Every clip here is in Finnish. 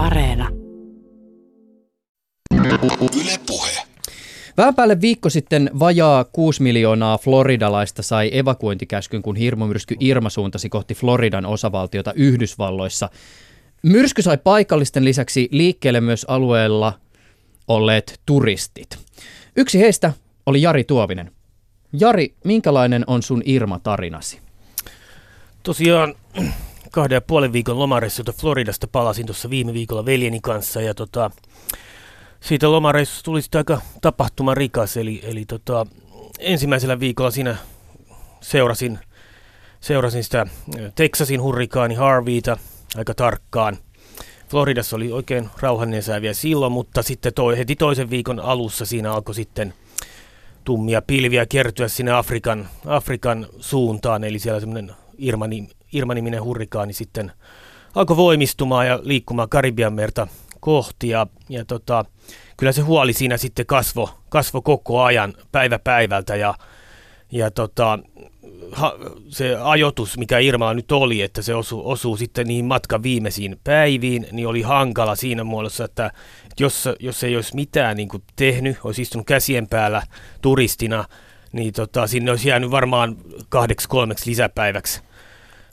Areena. Yle Puhe. Vähän päälle viikko sitten vajaa 6 miljoonaa floridalaista sai evakuointikäskyn, kun hirmumyrsky Irma suuntasi kohti Floridan osavaltiota Yhdysvalloissa. Myrsky sai paikallisten lisäksi liikkeelle myös alueella olleet turistit. Yksi heistä oli Jari Tuovinen. Jari, minkälainen on sun Irma-tarinasi? Tosiaan kahden ja puolen viikon lomareissulta Floridasta palasin tuossa viime viikolla veljeni kanssa ja tota, siitä lomareissusta tuli sitten aika tapahtuma rikas, eli, eli tota, ensimmäisellä viikolla siinä seurasin, seurasin sitä Texasin hurrikaani Harveyta aika tarkkaan. Floridassa oli oikein rauhallinen sää vielä silloin, mutta sitten toi, heti toisen viikon alussa siinä alkoi sitten tummia pilviä kertyä sinne Afrikan, Afrikan suuntaan, eli siellä semmoinen Irma-niminen hurrikaani sitten alkoi voimistumaan ja liikkumaan Karibian merta kohti ja, ja tota, kyllä se huoli siinä sitten kasvo, kasvo koko ajan päivä päivältä ja, ja tota, ha, se ajoitus, mikä Irmalla nyt oli, että se osuu, osuu sitten niihin matkan viimeisiin päiviin, niin oli hankala siinä muodossa, että, että jos, jos ei olisi mitään niin kuin tehnyt, olisi istunut käsien päällä turistina, niin tota, sinne olisi jäänyt varmaan kahdeksi kolmeksi lisäpäiväksi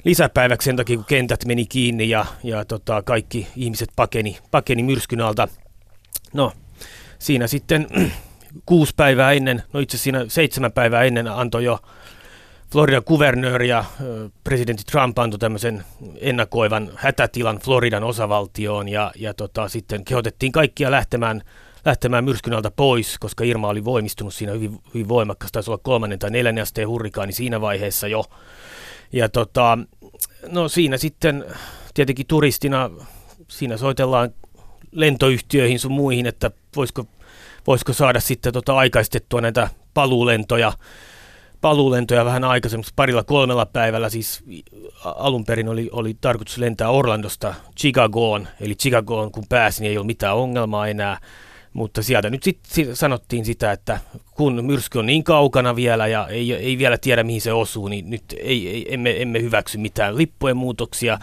lisäpäiväksi sen takia, kun kentät meni kiinni ja, ja tota, kaikki ihmiset pakeni, pakeni myrskyn alta. No, siinä sitten kuusi päivää ennen, no itse siinä seitsemän päivää ennen antoi jo Floridan kuvernööri ja presidentti Trump antoi tämmöisen ennakoivan hätätilan Floridan osavaltioon ja, ja tota, sitten kehotettiin kaikkia lähtemään, lähtemään myrskyn alta pois, koska Irma oli voimistunut siinä hyvin, hyvin voimakkaasti, taisi olla kolmannen tai neljännen asteen hurrikaani siinä vaiheessa jo. Ja tota, no siinä sitten tietenkin turistina, siinä soitellaan lentoyhtiöihin sun muihin, että voisiko, voisiko saada sitten tota aikaistettua näitä paluulentoja, paluulentoja vähän aikaisemmin, parilla kolmella päivällä, siis alun perin oli, oli tarkoitus lentää Orlandosta Chicagoon, eli Chicagoon kun pääsin, niin ei ole mitään ongelmaa enää, mutta sieltä nyt sitten sanottiin sitä, että kun myrsky on niin kaukana vielä ja ei, ei vielä tiedä mihin se osuu, niin nyt ei, ei, emme, emme hyväksy mitään lippujen muutoksia.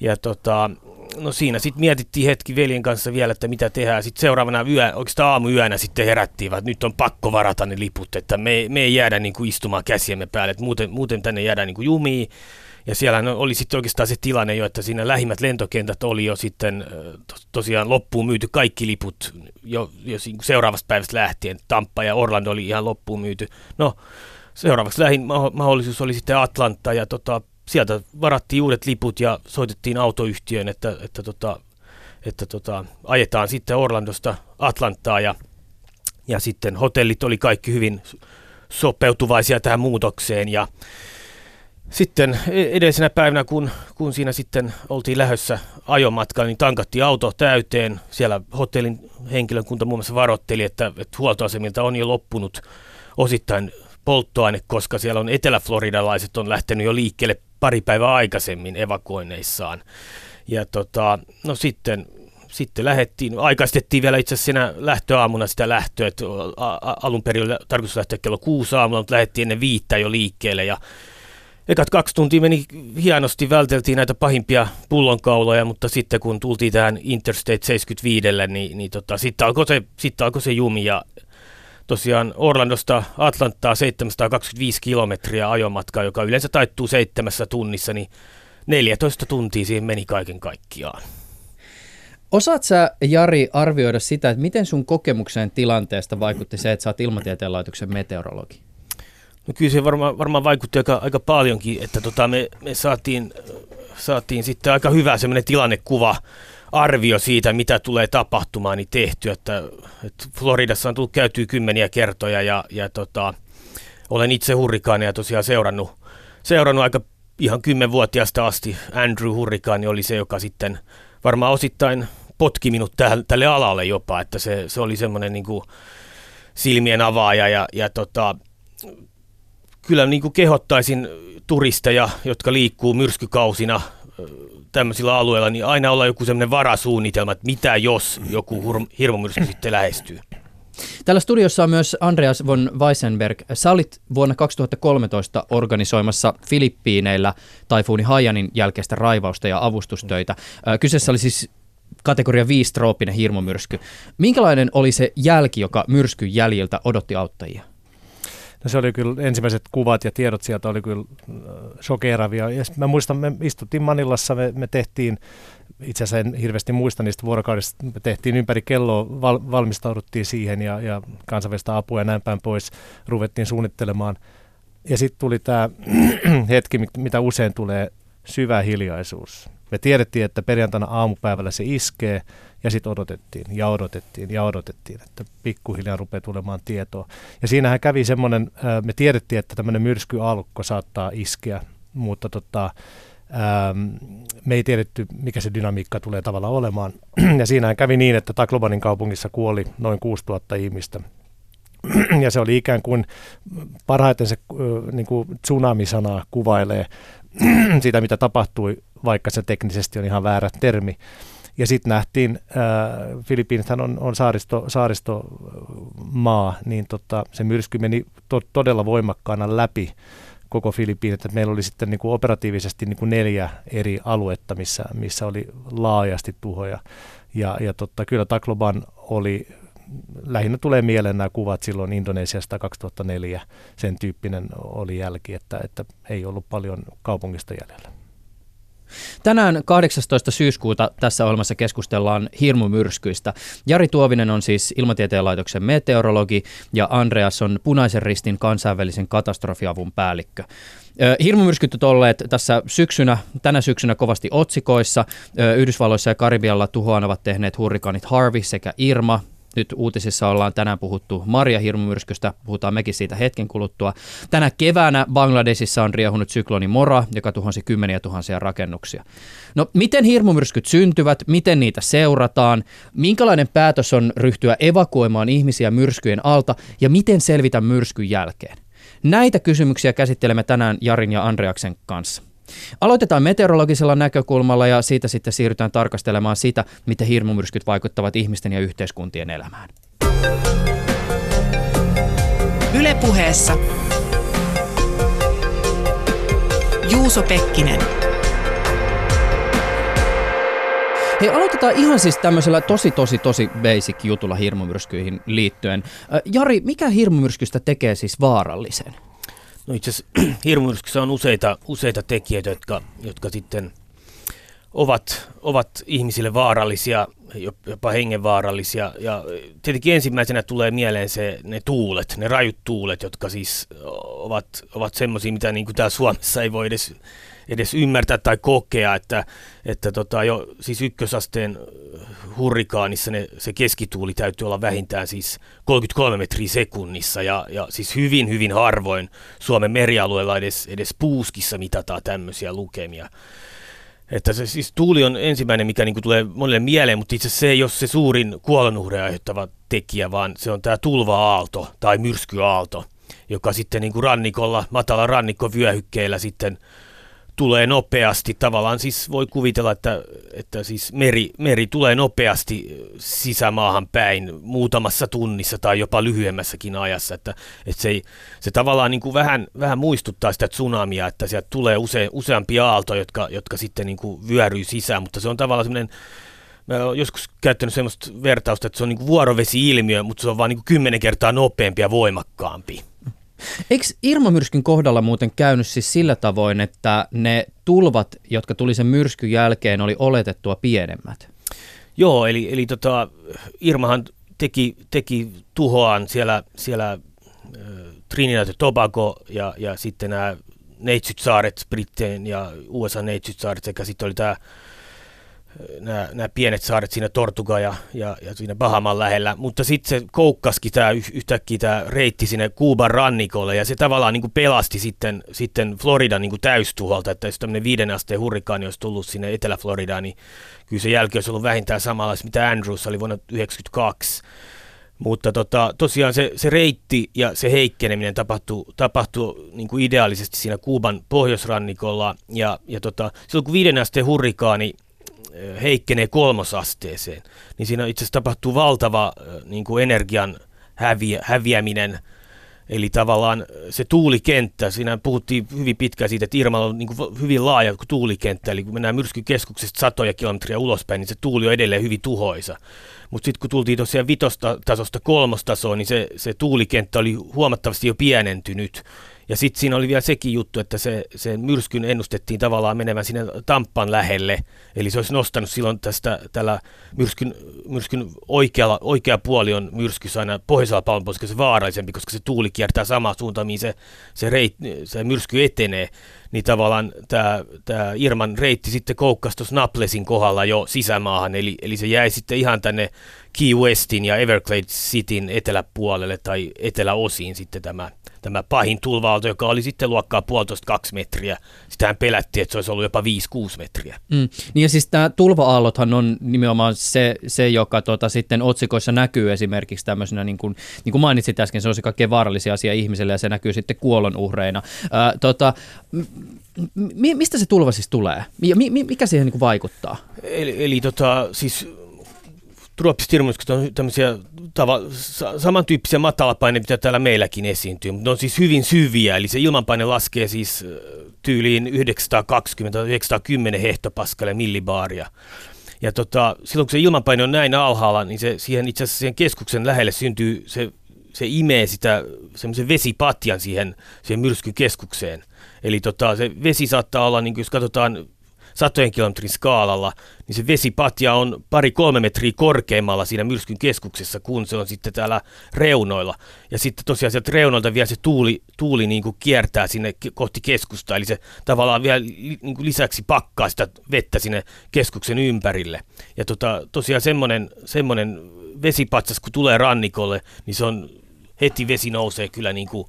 Ja tota, no siinä sitten mietittiin hetki veljen kanssa vielä, että mitä tehdään. Sitten seuraavana yö, oikeastaan aamuyönä sitten herättiin, että nyt on pakko varata ne liput, että me, me ei jäädä niin kuin istumaan käsiemme päälle, että muuten, muuten tänne jäädään niin kuin jumiin. Ja siellä oli sitten oikeastaan se tilanne jo, että siinä lähimmät lentokentät oli jo sitten tosiaan loppuun myyty kaikki liput jo, jo seuraavasta päivästä lähtien. Tampa ja Orlando oli ihan loppuun myyty. No, seuraavaksi lähin mahdollisuus oli sitten Atlanta ja tota, sieltä varattiin uudet liput ja soitettiin autoyhtiöön, että, että, tota, että tota, ajetaan sitten Orlandosta Atlantaa ja, ja sitten hotellit oli kaikki hyvin sopeutuvaisia tähän muutokseen ja sitten e- edellisenä päivänä, kun, kun siinä sitten oltiin lähdössä ajomatkalla, niin tankattiin auto täyteen. Siellä hotellin henkilökunta muun muassa varoitteli, että, että huoltoasemilta on jo loppunut osittain polttoaine, koska siellä on eteläfloridalaiset on lähtenyt jo liikkeelle pari päivää aikaisemmin evakuoineissaan. Ja tota, no sitten, sitten lähdettiin, aikaistettiin vielä itse asiassa siinä lähtöaamuna sitä lähtöä, että alun perin oli tarkoitus lähteä kello kuusi aamulla, mutta lähdettiin ennen viittä jo liikkeelle ja Ekat kaksi tuntia meni hienosti, välteltiin näitä pahimpia pullonkauloja, mutta sitten kun tultiin tähän Interstate 75, niin, niin tota, sitten, alkoi se, sitten alkoi se jumi ja tosiaan Orlandosta Atlanttaa 725 kilometriä ajomatkaa, joka yleensä taittuu seitsemässä tunnissa, niin 14 tuntia siihen meni kaiken kaikkiaan. Osaat sä, Jari, arvioida sitä, että miten sun kokemukseen tilanteesta vaikutti se, että sä oot ilmatieteen laitoksen meteorologi? No kyllä se varmaan, varmaan vaikutti aika, aika paljonkin, että tota me, me saatiin, saatiin sitten aika hyvä semmoinen tilannekuva, arvio siitä, mitä tulee tapahtumaan, niin tehty, että, että Floridassa on tullut käytyä kymmeniä kertoja ja, ja tota, olen itse hurrikaaneja tosiaan seurannut, seurannut aika ihan kymmenvuotiaasta asti. Andrew Hurrikaani oli se, joka sitten varmaan osittain potki minut tälle, tälle alalle jopa, että se, se oli semmoinen niin silmien avaaja ja, ja tota, kyllä niin kuin kehottaisin turisteja, jotka liikkuu myrskykausina tämmöisillä alueilla, niin aina olla joku semmoinen varasuunnitelma, että mitä jos joku hirmumyrsky sitten lähestyy. Täällä studiossa on myös Andreas von Weissenberg. Sä olit vuonna 2013 organisoimassa Filippiineillä taifuuni Haiyanin jälkeistä raivausta ja avustustöitä. Kyseessä oli siis kategoria 5 trooppinen hirmumyrsky. Minkälainen oli se jälki, joka myrskyn jäljiltä odotti auttajia? No se oli kyllä, ensimmäiset kuvat ja tiedot sieltä oli kyllä äh, shokeeravia. Ja mä muistan, me istuttiin Manilassa, me, me tehtiin, itse asiassa en hirveästi muista niistä vuorokaudista, me tehtiin ympäri kelloa, val, valmistauduttiin siihen ja, ja kansainvälistä apua ja näin päin pois ruvettiin suunnittelemaan. Ja sitten tuli tämä hetki, mitä usein tulee, syvä hiljaisuus. Me tiedettiin, että perjantaina aamupäivällä se iskee ja sitten odotettiin ja odotettiin ja odotettiin, että pikkuhiljaa rupeaa tulemaan tietoa. Ja siinähän kävi semmoinen, me tiedettiin, että tämmöinen myrskyalukko saattaa iskeä, mutta tota, me ei tiedetty, mikä se dynamiikka tulee tavallaan olemaan. Ja siinähän kävi niin, että Taklobanin kaupungissa kuoli noin 6000 ihmistä. Ja se oli ikään kuin, parhaiten se niin kuin tsunami-sana kuvailee sitä, mitä tapahtui, vaikka se teknisesti on ihan väärä termi. Ja sitten nähtiin, äh, Filippiinithän on, on saaristo, saaristomaa, niin tota, se myrsky meni to, todella voimakkaana läpi koko Filippiinit, että meillä oli sitten niin kuin operatiivisesti niin kuin neljä eri aluetta, missä, missä oli laajasti tuhoja. Ja, ja totta, kyllä Takloban oli, lähinnä tulee mieleen nämä kuvat silloin Indonesiasta 2004, sen tyyppinen oli jälki, että, että ei ollut paljon kaupungista jäljellä. Tänään 18. syyskuuta tässä ohjelmassa keskustellaan hirmumyrskyistä. Jari Tuovinen on siis Ilmatieteen laitoksen meteorologi ja Andreas on Punaisen ristin kansainvälisen katastrofiavun päällikkö. Hirmumyrskyt ovat olleet tässä syksynä, tänä syksynä kovasti otsikoissa. Yhdysvalloissa ja Karibialla tuhoan ovat tehneet hurrikaanit Harvey sekä Irma. Nyt uutisissa ollaan tänään puhuttu Maria hirmumyrskystä, puhutaan mekin siitä hetken kuluttua. Tänä keväänä Bangladesissa on riehunut sykloni Mora, joka tuhonsi kymmeniä tuhansia rakennuksia. No miten hirmumyrskyt syntyvät, miten niitä seurataan, minkälainen päätös on ryhtyä evakuoimaan ihmisiä myrskyjen alta ja miten selvitä myrskyn jälkeen? Näitä kysymyksiä käsittelemme tänään Jarin ja Andreaksen kanssa. Aloitetaan meteorologisella näkökulmalla ja siitä sitten siirrytään tarkastelemaan sitä, miten hirmumyrskyt vaikuttavat ihmisten ja yhteiskuntien elämään. Ylepuheessa Juuso Pekkinen. Hei, aloitetaan ihan siis tämmöisellä tosi, tosi, tosi basic jutulla hirmumyrskyihin liittyen. Jari, mikä hirmumyrskystä tekee siis vaarallisen? No itse asiassa hirmumyrskyssä on useita, useita tekijöitä, jotka, jotka sitten ovat, ovat ihmisille vaarallisia, jopa hengenvaarallisia. Ja tietenkin ensimmäisenä tulee mieleen se, ne tuulet, ne rajut tuulet, jotka siis ovat, ovat semmoisia, mitä niin kuin täällä Suomessa ei voi edes edes ymmärtää tai kokea, että, että tota jo siis ykkösasteen hurrikaanissa ne, se keskituuli täytyy olla vähintään siis 33 metriä sekunnissa ja, ja siis hyvin hyvin harvoin Suomen merialueella edes, edes puuskissa mitataan tämmöisiä lukemia. Että se siis tuuli on ensimmäinen, mikä niin tulee monelle mieleen, mutta itse se ei ole se suurin kuolonuhreja aiheuttava tekijä, vaan se on tämä tulva-aalto tai myrskyaalto, joka sitten niin kuin rannikolla, matala rannikkovyöhykkeellä sitten tulee nopeasti. Tavallaan siis voi kuvitella, että, että siis meri, meri tulee nopeasti sisämaahan päin muutamassa tunnissa tai jopa lyhyemmässäkin ajassa. Että, että se, ei, se tavallaan niin kuin vähän, vähän muistuttaa sitä tsunamia, että sieltä tulee use, useampia aaltoja, jotka, jotka sitten niin kuin vyöryy sisään, mutta se on tavallaan semmoinen Mä olen joskus käyttänyt sellaista vertausta, että se on niin vuorovesi-ilmiö, mutta se on vain niin kymmenen kertaa nopeampi ja voimakkaampi. Eikö Irma-myrskyn kohdalla muuten käynyt siis sillä tavoin, että ne tulvat, jotka tuli sen myrskyn jälkeen, oli oletettua pienemmät? Joo, eli, eli tota, Irmahan teki, teki tuhoaan siellä, siellä Trinidad ja Tobago ja, ja sitten nämä Neitsyt-saaret, Britteen ja USA Neitsyt-saaret sekä sitten oli tämä nämä, nämä pienet saaret siinä Tortuga ja, ja, ja siinä Bahaman lähellä, mutta sitten se koukkaski tämä yhtäkkiä tämä reitti sinne Kuuban rannikolle ja se tavallaan niin kuin pelasti sitten, sitten Floridan niin täystuholta, että jos tämmöinen viiden asteen hurrikaani olisi tullut sinne Etelä-Floridaan, niin kyllä se jälki olisi ollut vähintään samanlaista, mitä Andrews oli vuonna 1992. Mutta tota, tosiaan se, se reitti ja se heikkeneminen tapahtui, tapahtui niin kuin ideaalisesti siinä Kuuban pohjoisrannikolla. Ja, ja tota, silloin kun viiden asteen hurrikaani heikkenee kolmosasteeseen, niin siinä itse asiassa tapahtuu valtava niin kuin energian häviä, häviäminen Eli tavallaan se tuulikenttä, siinä puhuttiin hyvin pitkään siitä, että Irma on niin kuin hyvin laaja tuulikenttä, eli kun mennään myrskykeskuksesta satoja kilometriä ulospäin, niin se tuuli on edelleen hyvin tuhoisa. Mutta sitten kun tultiin tosiaan vitostasosta kolmostasoon, niin se, se tuulikenttä oli huomattavasti jo pienentynyt. Ja sitten siinä oli vielä sekin juttu, että se, se myrskyn ennustettiin tavallaan menevän sinne Tampan lähelle. Eli se olisi nostanut silloin tästä tällä myrskyn, myrskyn oikealla, oikea puoli on myrskyssä aina pohjoisella pallonpuoliskolla se vaarallisempi, koska se tuuli kiertää samaa suuntaan, mihin se, se, reit, se myrsky etenee. Niin tavallaan tämä, tämä Irman reitti sitten koukkasi tuossa Naplesin kohdalla jo sisämaahan, eli, eli se jäi sitten ihan tänne Key Westin ja Everglades Cityn eteläpuolelle tai eteläosiin sitten tämä tämä pahin tulvaalto, joka oli sitten luokkaa puolitoista kaksi metriä. Sitähän pelättiin, että se olisi ollut jopa 5-6 metriä. Mm. Niin ja siis tämä tulva-aallothan on nimenomaan se, se joka tota, sitten otsikoissa näkyy esimerkiksi tämmöisenä, niin kuin, niin kuin mainitsit äsken, se on se kaikkein vaarallisia asia ihmiselle ja se näkyy sitten kuolonuhreina. Ää, tota, m- mistä se tulva siis tulee? Ja mi- mikä siihen niin kuin vaikuttaa? Eli, eli tota, siis Trooppiset on tämmöisiä tava, samantyyppisiä matalapaineita, mitä täällä meilläkin esiintyy, mutta ne on siis hyvin syviä, eli se ilmanpaine laskee siis tyyliin 920-910 hehtopaskalle millibaaria. Ja tota, silloin kun se ilmanpaine on näin alhaalla, niin se siihen itse asiassa siihen keskuksen lähelle syntyy, se, se imee sitä semmoisen vesipatjan siihen, siihen myrskykeskukseen. Eli tota, se vesi saattaa olla, niin jos katsotaan satojen kilometrin skaalalla, niin se vesipatja on pari-kolme metriä korkeammalla siinä myrskyn keskuksessa, kun se on sitten täällä reunoilla. Ja sitten tosiaan sieltä reunoilta vielä se tuuli, tuuli niin kuin kiertää sinne kohti keskusta, eli se tavallaan vielä niin kuin lisäksi pakkaa sitä vettä sinne keskuksen ympärille. Ja tota, tosiaan semmoinen, semmoinen vesipatsas, kun tulee rannikolle, niin se on heti vesi nousee kyllä niin kuin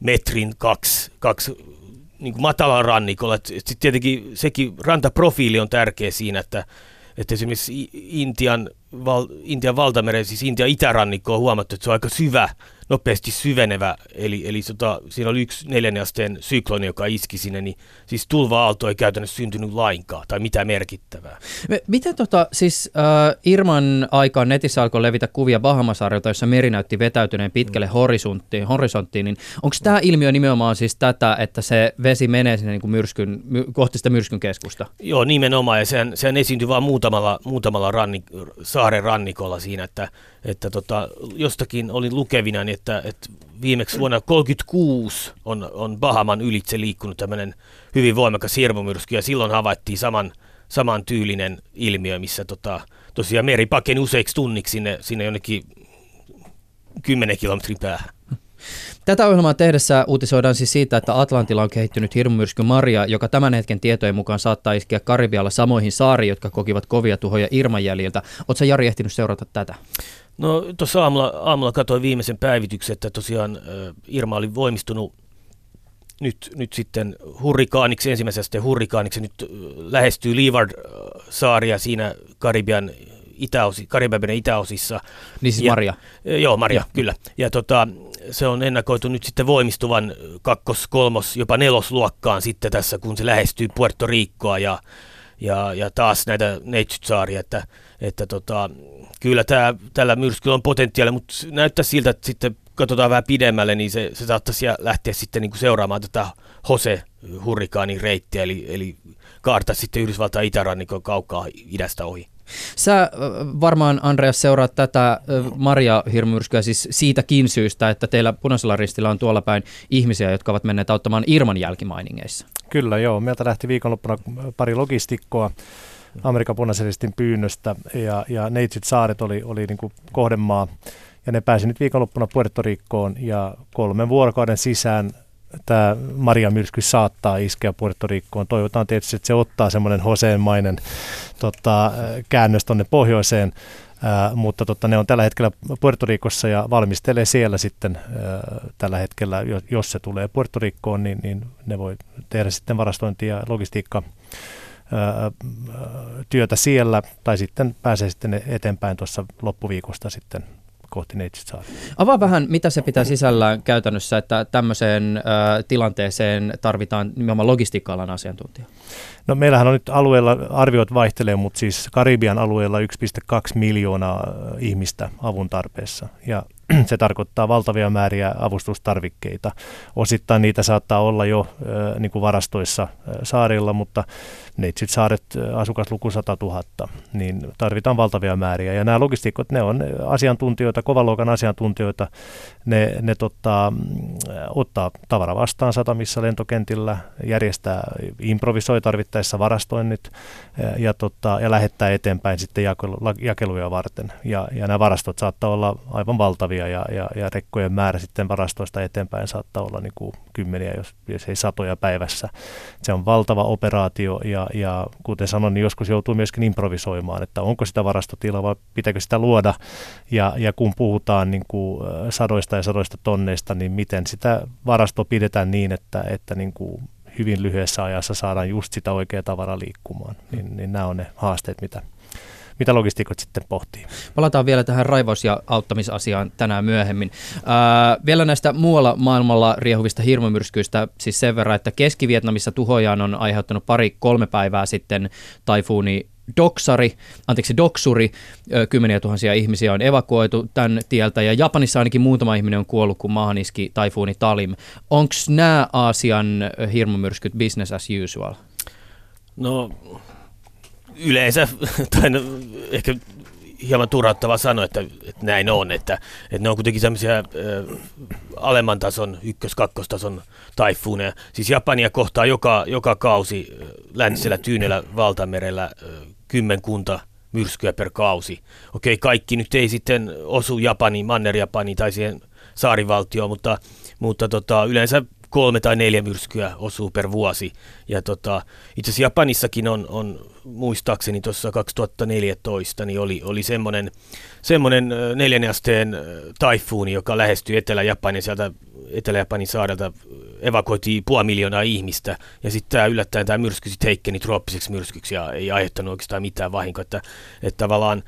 metrin kaksi, kaksi niin matalalla rannikolla. Sitten tietenkin sekin rantaprofiili on tärkeä siinä, että, että esimerkiksi Intian, val, Intian valtameren, siis Intian itärannikko on huomattu, että se on aika syvä nopeasti syvenevä, eli, eli sota, siinä oli yksi neljännesteen sykloni, joka iski sinne, niin siis tulva-aalto ei käytännössä syntynyt lainkaan, tai mitä merkittävää. Miten tota, siis äh, Irman aikaan netissä alkoi levitä kuvia Bahamasaarilta, jossa meri näytti vetäytyneen pitkälle mm. horisonttiin, horisonttiin niin onko tämä ilmiö nimenomaan siis tätä, että se vesi menee sinne niin kuin myrskyn, my, kohti sitä myrskyn keskusta? Joo, nimenomaan, ja sehän, sehän esiintyi vain muutamalla, muutamalla rannik, saaren rannikolla siinä, että että tota, jostakin olin lukevina, niin että, että viimeksi vuonna 1936 on, on Bahaman ylitse liikkunut tämmöinen hyvin voimakas hirmumyrsky, ja silloin havaittiin saman, saman tyylinen ilmiö, missä tota, tosiaan meri pakeni useiksi tunniksi sinne, sinne jonnekin 10 kilometrin päähän. Tätä ohjelmaa tehdessä uutisoidaan siis siitä, että Atlantilla on kehittynyt hirmumyrsky Maria, joka tämän hetken tietojen mukaan saattaa iskeä Karibialla samoihin saariin, jotka kokivat kovia tuhoja Irman jäljiltä. Oletko Jari ehtinyt seurata tätä? No tuossa aamulla, aamulla katsoin viimeisen päivityksen, että tosiaan Irma oli voimistunut nyt, nyt sitten hurrikaaniksi, ensimmäisestä hurrikaaniksi, nyt lähestyy Leeward-saaria siinä Karibian itäosi, Karibian itäosissa. Niin siis Maria? Ja, joo, Maria, ja. kyllä. Ja tota, se on ennakoitu nyt sitten voimistuvan kakkos, kolmos, jopa nelosluokkaan sitten tässä, kun se lähestyy Puerto Ricoa ja, ja, ja taas näitä neitsytsaaria, että, että tota, kyllä tämä, tällä myrskyllä on potentiaalia, mutta näyttää siltä, että sitten katsotaan vähän pidemmälle, niin se, se saattaisi lähteä sitten niin kuin seuraamaan tätä Jose-hurrikaanin reittiä, eli, eli kaarta sitten Yhdysvaltain itärannikon kaukaa idästä ohi. Sä varmaan, Andreas, seuraat tätä Maria-hirmyrskyä siis siitäkin syystä, että teillä punaisella ristillä on tuolla päin ihmisiä, jotka ovat menneet auttamaan Irman jälkimainingeissa. Kyllä, joo. Meiltä lähti viikonloppuna pari logistikkoa Amerikan punaisen ristin pyynnöstä ja, ja Neitsyt saaret oli, oli niin kuin kohdemaa. Ja ne pääsi nyt viikonloppuna Puerto Ricoon ja kolmen vuorokauden sisään tämä Maria myrsky saattaa iskeä Puerto Ricoon. Toivotaan tietysti, että se ottaa semmoinen hoseenmainen tota, käännös tuonne pohjoiseen, Ää, mutta totta, ne on tällä hetkellä Puerto Ricossa ja valmistelee siellä sitten ää, tällä hetkellä, jos se tulee Puerto Ricoon, niin, niin ne voi tehdä sitten varastointi- ja logistiikka työtä siellä, tai sitten pääsee sitten eteenpäin tuossa loppuviikosta sitten kohti Neitsytsaaria. Avaa vähän, mitä se pitää sisällään käytännössä, että tämmöiseen tilanteeseen tarvitaan nimenomaan logistiikka-alan asiantuntija? No meillähän on nyt alueella, arviot vaihtelee, mutta siis Karibian alueella 1,2 miljoonaa ihmistä avun tarpeessa. Ja se tarkoittaa valtavia määriä avustustarvikkeita. Osittain niitä saattaa olla jo niin kuin varastoissa saarilla, mutta Neitsyt saaret asukasluku 100 000, niin tarvitaan valtavia määriä. Ja nämä logistiikot, ne on asiantuntijoita, kovaluokan asiantuntijoita, ne, ne tota, ottaa tavara vastaan satamissa lentokentillä, järjestää, improvisoi tarvittaessa varastoinnit ja, tota, ja lähettää eteenpäin sitten jakelu, jakeluja varten. Ja, ja nämä varastot saattaa olla aivan valtavia ja, ja, ja rekkojen määrä sitten varastoista eteenpäin saattaa olla niin kuin kymmeniä, jos, jos ei satoja päivässä. Se on valtava operaatio ja, ja kuten sanoin, niin joskus joutuu myöskin improvisoimaan, että onko sitä varastotilaa vai pitääkö sitä luoda. Ja, ja kun puhutaan niin kuin sadoista ja sadoista tonneista, niin miten sitä varastoa pidetään niin, että, että niin kuin hyvin lyhyessä ajassa saadaan just sitä oikeaa tavaraa liikkumaan. Niin, niin nämä on ne haasteet, mitä, mitä logistikot sitten pohtii. Palataan vielä tähän raivaus- ja auttamisasiaan tänään myöhemmin. Ää, vielä näistä muualla maailmalla riehuvista hirmumyrskyistä, siis sen verran, että Keski-Vietnamissa tuhojaan on aiheuttanut pari-kolme päivää sitten taifuuni Doksari, anteeksi, Doksuri, kymmeniä tuhansia ihmisiä on evakuoitu tämän tieltä ja Japanissa ainakin muutama ihminen on kuollut, kun maahan iski taifuuni Talim. Onko nämä Aasian hirmumyrskyt business as usual? No yleensä, tai no, ehkä hieman turhauttava sanoa, että, että näin on, että, että ne on kuitenkin sellaisia äh, alemman tason, ykkös-kakkostason taifuuneja. Siis Japania kohtaa joka, joka kausi läntisellä tyynellä valtamerellä kymmenkunta myrskyä per kausi. Okei, kaikki nyt ei sitten osu Japani, Manner-Japani tai siihen saarivaltioon, mutta, mutta tota, yleensä kolme tai neljä myrskyä osuu per vuosi. Ja tota, itse asiassa Japanissakin on, on muistaakseni tuossa 2014, niin oli, oli semmoinen, semmoinen neljännen asteen taifuuni, joka lähestyi Etelä-Japanin sieltä Etelä-Japanin saarelta evakuoitiin puoli miljoonaa ihmistä, ja sitten tämä yllättäen tämä myrsky sitten heikkeni trooppiseksi myrskyksi ja ei aiheuttanut oikeastaan mitään vahinkoa, että, että tavallaan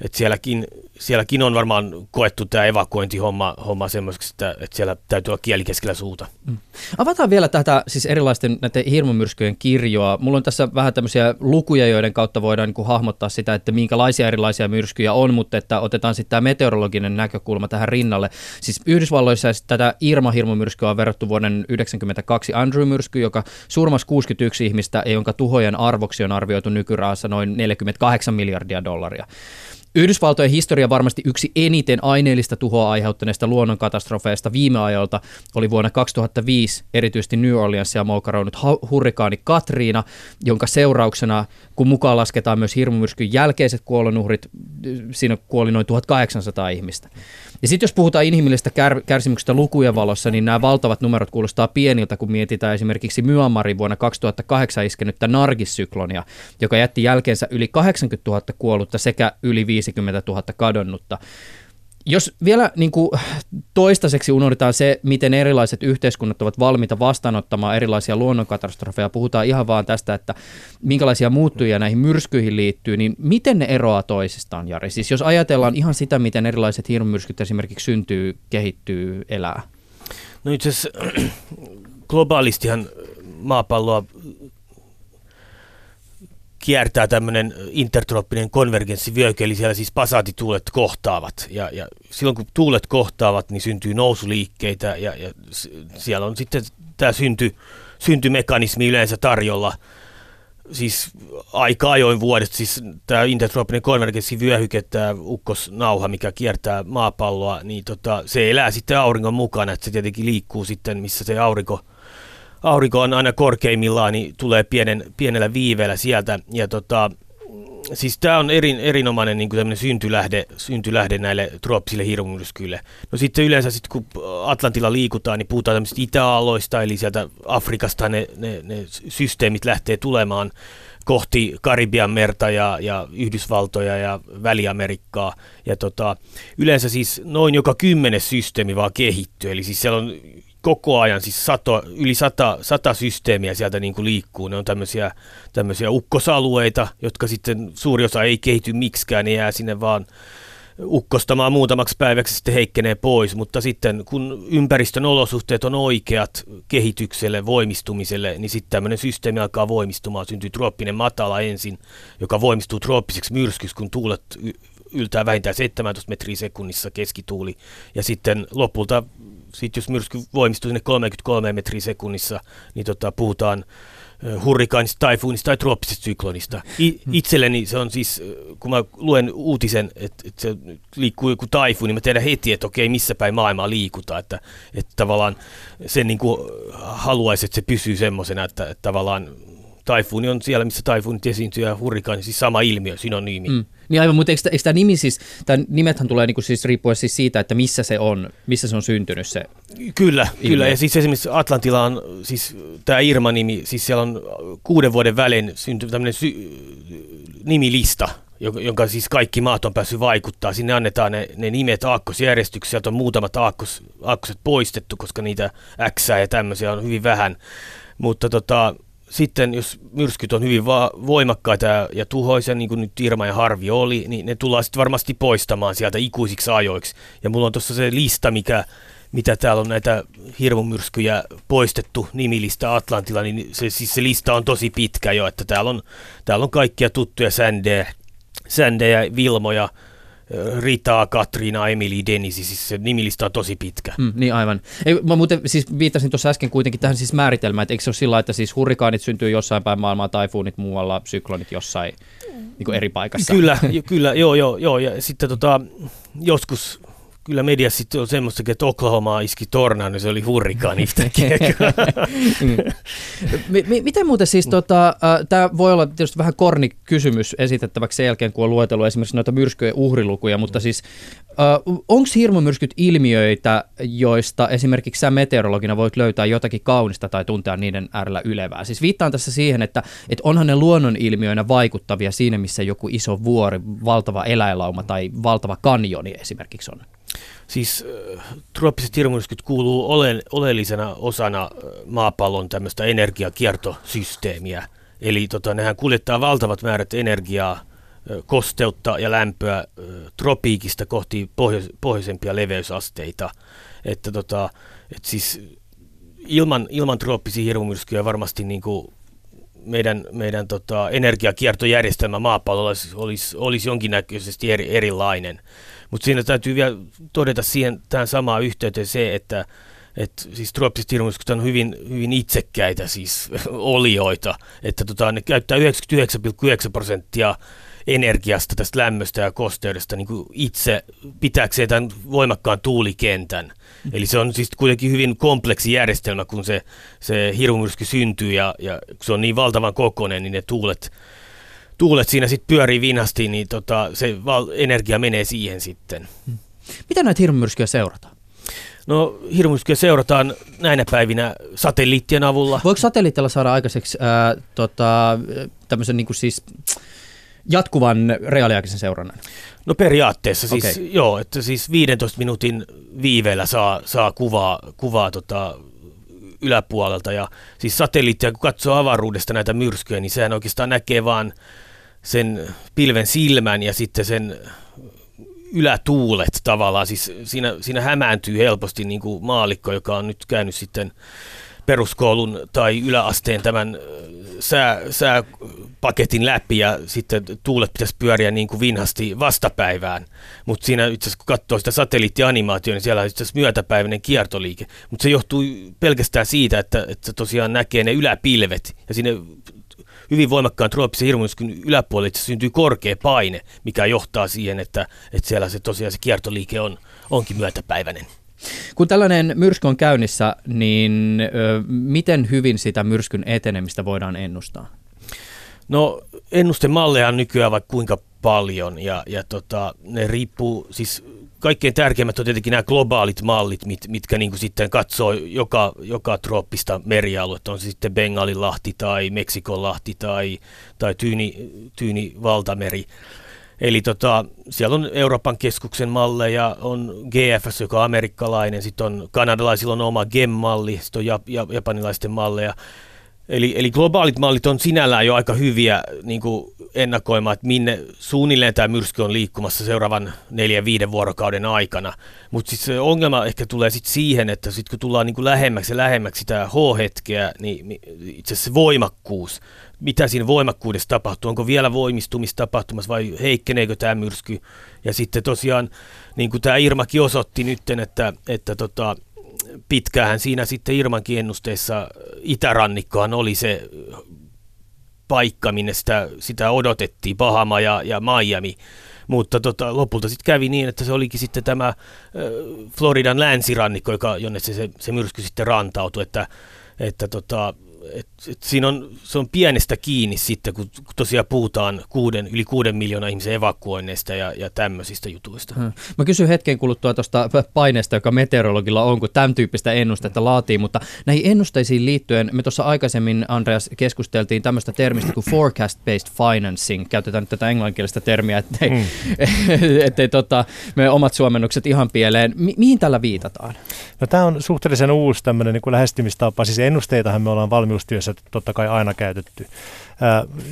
että sielläkin, sielläkin on varmaan koettu tämä evakuointihomma homma semmoiseksi, että, että siellä täytyy olla kieli keskellä suuta. Mm. Avataan vielä tätä siis erilaisten näiden hirmumyrskyjen kirjoa. Mulla on tässä vähän tämmöisiä lukuja, joiden kautta voidaan niin kuin hahmottaa sitä, että minkälaisia erilaisia myrskyjä on, mutta että otetaan sitten tämä meteorologinen näkökulma tähän rinnalle. Siis Yhdysvalloissa tätä Irma-hirmumyrskyä on verrattu vuoden 1992 Andrew-myrsky, joka surmasi 61 ihmistä jonka tuhojen arvoksi on arvioitu nykyrahassa noin 48 miljardia dollaria. Yhdysvaltojen historia varmasti yksi eniten aineellista tuhoa aiheuttaneista luonnonkatastrofeista viime ajoilta oli vuonna 2005 erityisesti New Orleansia moukaroinut hurrikaani Katriina, jonka seurauksena, kun mukaan lasketaan myös hirmumyrskyn jälkeiset kuolonuhrit, siinä kuoli noin 1800 ihmistä. Ja sitten jos puhutaan inhimillisestä kär, kärsimyksestä lukujen valossa, niin nämä valtavat numerot kuulostaa pieniltä, kun mietitään esimerkiksi Myanmarin vuonna 2008 iskenyttä Nargis-syklonia, joka jätti jälkeensä yli 80 000 kuollutta sekä yli 50 000 kadonnutta. Jos vielä niin kuin toistaiseksi unohdetaan se, miten erilaiset yhteiskunnat ovat valmiita vastaanottamaan erilaisia luonnonkatastrofeja, puhutaan ihan vaan tästä, että minkälaisia muuttujia näihin myrskyihin liittyy, niin miten ne eroaa toisistaan, Jari? Siis jos ajatellaan ihan sitä, miten erilaiset hirmumyrskyt esimerkiksi syntyy, kehittyy, elää. No itse asiassa globaalistihan maapalloa kiertää tämmöinen intertrooppinen konvergenssivyöhyke, eli siellä siis pasaatituulet kohtaavat. Ja, ja silloin kun tuulet kohtaavat, niin syntyy nousuliikkeitä ja, ja siellä on sitten tämä synty, syntymekanismi yleensä tarjolla siis aika ajoin vuodesta, siis tämä intertrooppinen konvergenssivyöhyke, tämä ukkosnauha, mikä kiertää maapalloa, niin tota, se elää sitten auringon mukana, että se tietenkin liikkuu sitten, missä se aurinko aurinko on aina korkeimmillaan, niin tulee pienen, pienellä viiveellä sieltä. Ja tota, siis tämä on erin, erinomainen niin kuin syntylähde, syntylähde näille trooppisille hirmumyrskyille. No sitten yleensä sit, kun Atlantilla liikutaan, niin puhutaan tämmöisistä itäaalloista, eli sieltä Afrikasta ne, ne, ne systeemit lähtee tulemaan kohti Karibian merta ja, ja Yhdysvaltoja ja Väli-Amerikkaa. Ja tota, yleensä siis noin joka kymmenes systeemi vaan kehittyy, eli siis siellä on koko ajan, siis sato, yli sata, sata systeemiä sieltä niin kuin liikkuu. Ne on tämmöisiä, tämmöisiä ukkosalueita, jotka sitten suuri osa ei kehity miksikään, ne jää sinne vaan ukkostamaan muutamaksi päiväksi sitten heikkenee pois, mutta sitten kun ympäristön olosuhteet on oikeat kehitykselle, voimistumiselle, niin sitten tämmöinen systeemi alkaa voimistumaan, syntyy trooppinen matala ensin, joka voimistuu trooppiseksi myrskyksi, kun tuulet yltää vähintään 17 metriä sekunnissa keskituuli. Ja sitten lopulta, sit jos myrsky voimistuu sinne 33 metriä sekunnissa, niin tota, puhutaan hurrikaanista, taifuunista tai trooppisesta syklonista. I, hmm. itselleni se on siis, kun mä luen uutisen, että, että se liikkuu joku taifuuni, niin mä tiedän heti, että okei, missä päin maailmaa liikutaan. Että, että tavallaan sen niin kuin haluaisi, että se pysyy semmoisena, että, että tavallaan taifuuni on siellä, missä taifuunit esiintyy ja hurrikaani, siis sama ilmiö, synonyymi. Mm. Niin aivan, mutta eikö, eikö tämä nimi siis, tämä nimethän tulee niinku siis riippuen siis siitä, että missä se on, missä se on syntynyt se Kyllä, ilmiö. kyllä. Ja siis esimerkiksi Atlantilla on siis tämä Irma-nimi, siis siellä on kuuden vuoden välein syntynyt tämmöinen sy- nimilista, jonka siis kaikki maat on päässyt vaikuttaa. Sinne annetaan ne, ne nimet aakkosjärjestyksessä, sieltä on muutamat aakkos, aakkoset poistettu, koska niitä X ja tämmöisiä on hyvin vähän. Mutta tota, sitten jos myrskyt on hyvin va- voimakkaita ja, ja tuhoisia, niin kuin nyt Irma ja Harvi oli, niin ne tullaan sitten varmasti poistamaan sieltä ikuisiksi ajoiksi. Ja mulla on tuossa se lista, mikä, mitä täällä on näitä hirmumyrskyjä poistettu nimilista Atlantilla, niin se, siis se lista on tosi pitkä jo, että täällä on, täällä on kaikkia tuttuja sändejä, sändejä Vilmoja, Rita, Katriina, Emily, Denisi, siis se nimilista on tosi pitkä. Mm, niin aivan. Ei, mä muuten siis viittasin tuossa äsken kuitenkin tähän siis määritelmään, että eikö se ole sillä että siis hurrikaanit syntyy jossain päin maailmaa, taifuunit muualla, syklonit jossain niin eri paikassa. Kyllä, kyllä, joo, joo, joo. Ja sitten tota, joskus kyllä mediassa sitten on semmoista, että Oklahoma iski tornaan, niin se oli hurrikaan yhtäkkiä. Miten muuten siis, tota, äh, tämä voi olla tietysti vähän korni kysymys esitettäväksi sen jälkeen, kun on luetellut esimerkiksi noita myrskyjen uhrilukuja, mutta siis äh, onko hirmumyrskyt ilmiöitä, joista esimerkiksi sä meteorologina voit löytää jotakin kaunista tai tuntea niiden äärellä ylevää? Siis viittaan tässä siihen, että, että onhan ne luonnon ilmiöinä vaikuttavia siinä, missä joku iso vuori, valtava eläinlauma tai valtava kanjoni esimerkiksi on. Siis äh, trooppiset hirmumyrskyt kuuluu ole, oleellisena osana äh, maapallon tämmöistä energiakiertosysteemiä. Eli tota, nehän kuljettaa valtavat määrät energiaa, äh, kosteutta ja lämpöä tropiikista kohti pohjois, pohjoisempia leveysasteita. Että tota, et siis ilman, ilman trooppisia hirmumyrskyjä varmasti niin kuin meidän, meidän tota, energiakiertojärjestelmä maapallolla olisi, olisi, olisi jonkinnäköisesti eri, erilainen. Mutta siinä täytyy vielä todeta siihen tähän samaan yhteyteen se, että et siis trooppiset hirmumyrskyt on hyvin, hyvin itsekkäitä siis olioita, että tota, ne käyttää 99,9 prosenttia energiasta, tästä lämmöstä ja kosteudesta niin kuin itse pitääkseen tämän voimakkaan tuulikentän. Mm. Eli se on siis kuitenkin hyvin kompleksi järjestelmä, kun se, se hirmumyrsky syntyy ja, ja kun se on niin valtavan kokoinen, niin ne tuulet tuulet siinä sitten pyörii vinhasti, niin tota, se val- energia menee siihen sitten. Hmm. Mitä näitä hirmumyrskyjä seurataan? No hirmumyrskyjä seurataan näinä päivinä satelliittien avulla. Voiko satelliittilla saada aikaiseksi ää, tota, tämmöisen niin siis jatkuvan reaaliaikaisen seurannan? No periaatteessa siis okay. joo, että siis 15 minuutin viiveellä saa, saa kuvaa, kuvaa tota, yläpuolelta ja siis satelliittia kun katsoo avaruudesta näitä myrskyjä, niin sehän oikeastaan näkee vaan sen pilven silmän ja sitten sen ylätuulet tavallaan. Siis siinä, siinä hämääntyy helposti niin kuin maalikko, joka on nyt käynyt sitten peruskoulun tai yläasteen tämän sää, sääpaketin läpi ja sitten tuulet pitäisi pyöriä niin kuin vinhasti vastapäivään. Mutta siinä itse asiassa kun katsoo sitä satelliittianimaatiota, niin siellä on itse asiassa myötäpäiväinen kiertoliike. Mutta se johtuu pelkästään siitä, että, että tosiaan näkee ne yläpilvet ja sinne hyvin voimakkaan trooppisen hirmumyrskyn yläpuolelle syntyy korkea paine, mikä johtaa siihen, että, että siellä se tosiaan se kiertoliike on, onkin myötäpäiväinen. Kun tällainen myrsky on käynnissä, niin ö, miten hyvin sitä myrskyn etenemistä voidaan ennustaa? No ennustemalleja on nykyään vaikka kuinka paljon ja, ja tota, ne riippuu, siis kaikkein tärkeimmät on tietenkin nämä globaalit mallit, mit, mitkä niin kuin sitten katsoo joka, joka trooppista merialuetta, on se sitten Bengalinlahti tai Meksikonlahti tai, tai Tyyni, Tyyni valtameri. Eli tota, siellä on Euroopan keskuksen malleja, on GFS, joka on amerikkalainen, sitten on kanadalaisilla on oma GEM-malli, sitten on jap- japanilaisten malleja. Eli, eli globaalit mallit on sinällään jo aika hyviä niin kuin ennakoimaan, että minne suunnilleen tämä myrsky on liikkumassa seuraavan neljän, viiden vuorokauden aikana. Mutta sitten se ongelma ehkä tulee sitten siihen, että sitten kun tullaan niin kuin lähemmäksi ja lähemmäksi sitä H-hetkeä, niin itse asiassa voimakkuus, mitä siinä voimakkuudessa tapahtuu, onko vielä voimistumista tapahtumassa vai heikkeneekö tämä myrsky. Ja sitten tosiaan, niin kuin tämä Irmakin osoitti nyt, että, että tota, pitkään siinä sitten Irmankin ennusteessa itärannikkohan oli se paikka, minne sitä, sitä odotettiin, Bahama ja, ja Miami. Mutta tota, lopulta sitten kävi niin, että se olikin sitten tämä äh, Floridan länsirannikko, joka, jonne se, se, se myrsky sitten rantautui, että, että tota, et, et siinä on, se on pienestä kiinni sitten, kun tosiaan puhutaan kuuden, yli kuuden miljoonaa ihmisen evakuoinneista ja, ja tämmöisistä jutuista. Hmm. Mä kysyn hetken kuluttua tuosta paineesta, joka meteorologilla on, kun tämän tyyppistä ennustetta laatii, mutta näihin ennusteisiin liittyen, me tuossa aikaisemmin, Andreas, keskusteltiin tämmöistä termistä kuin forecast-based financing, käytetään nyt tätä englanninkielistä termiä, ettei, hmm. ettei tota, me omat suomennukset ihan pieleen. Mi- mihin tällä viitataan? No tämä on suhteellisen uusi tämmöinen niin lähestymistapa, siis ennusteitahan me ollaan valmius valmiustyössä totta kai aina käytetty.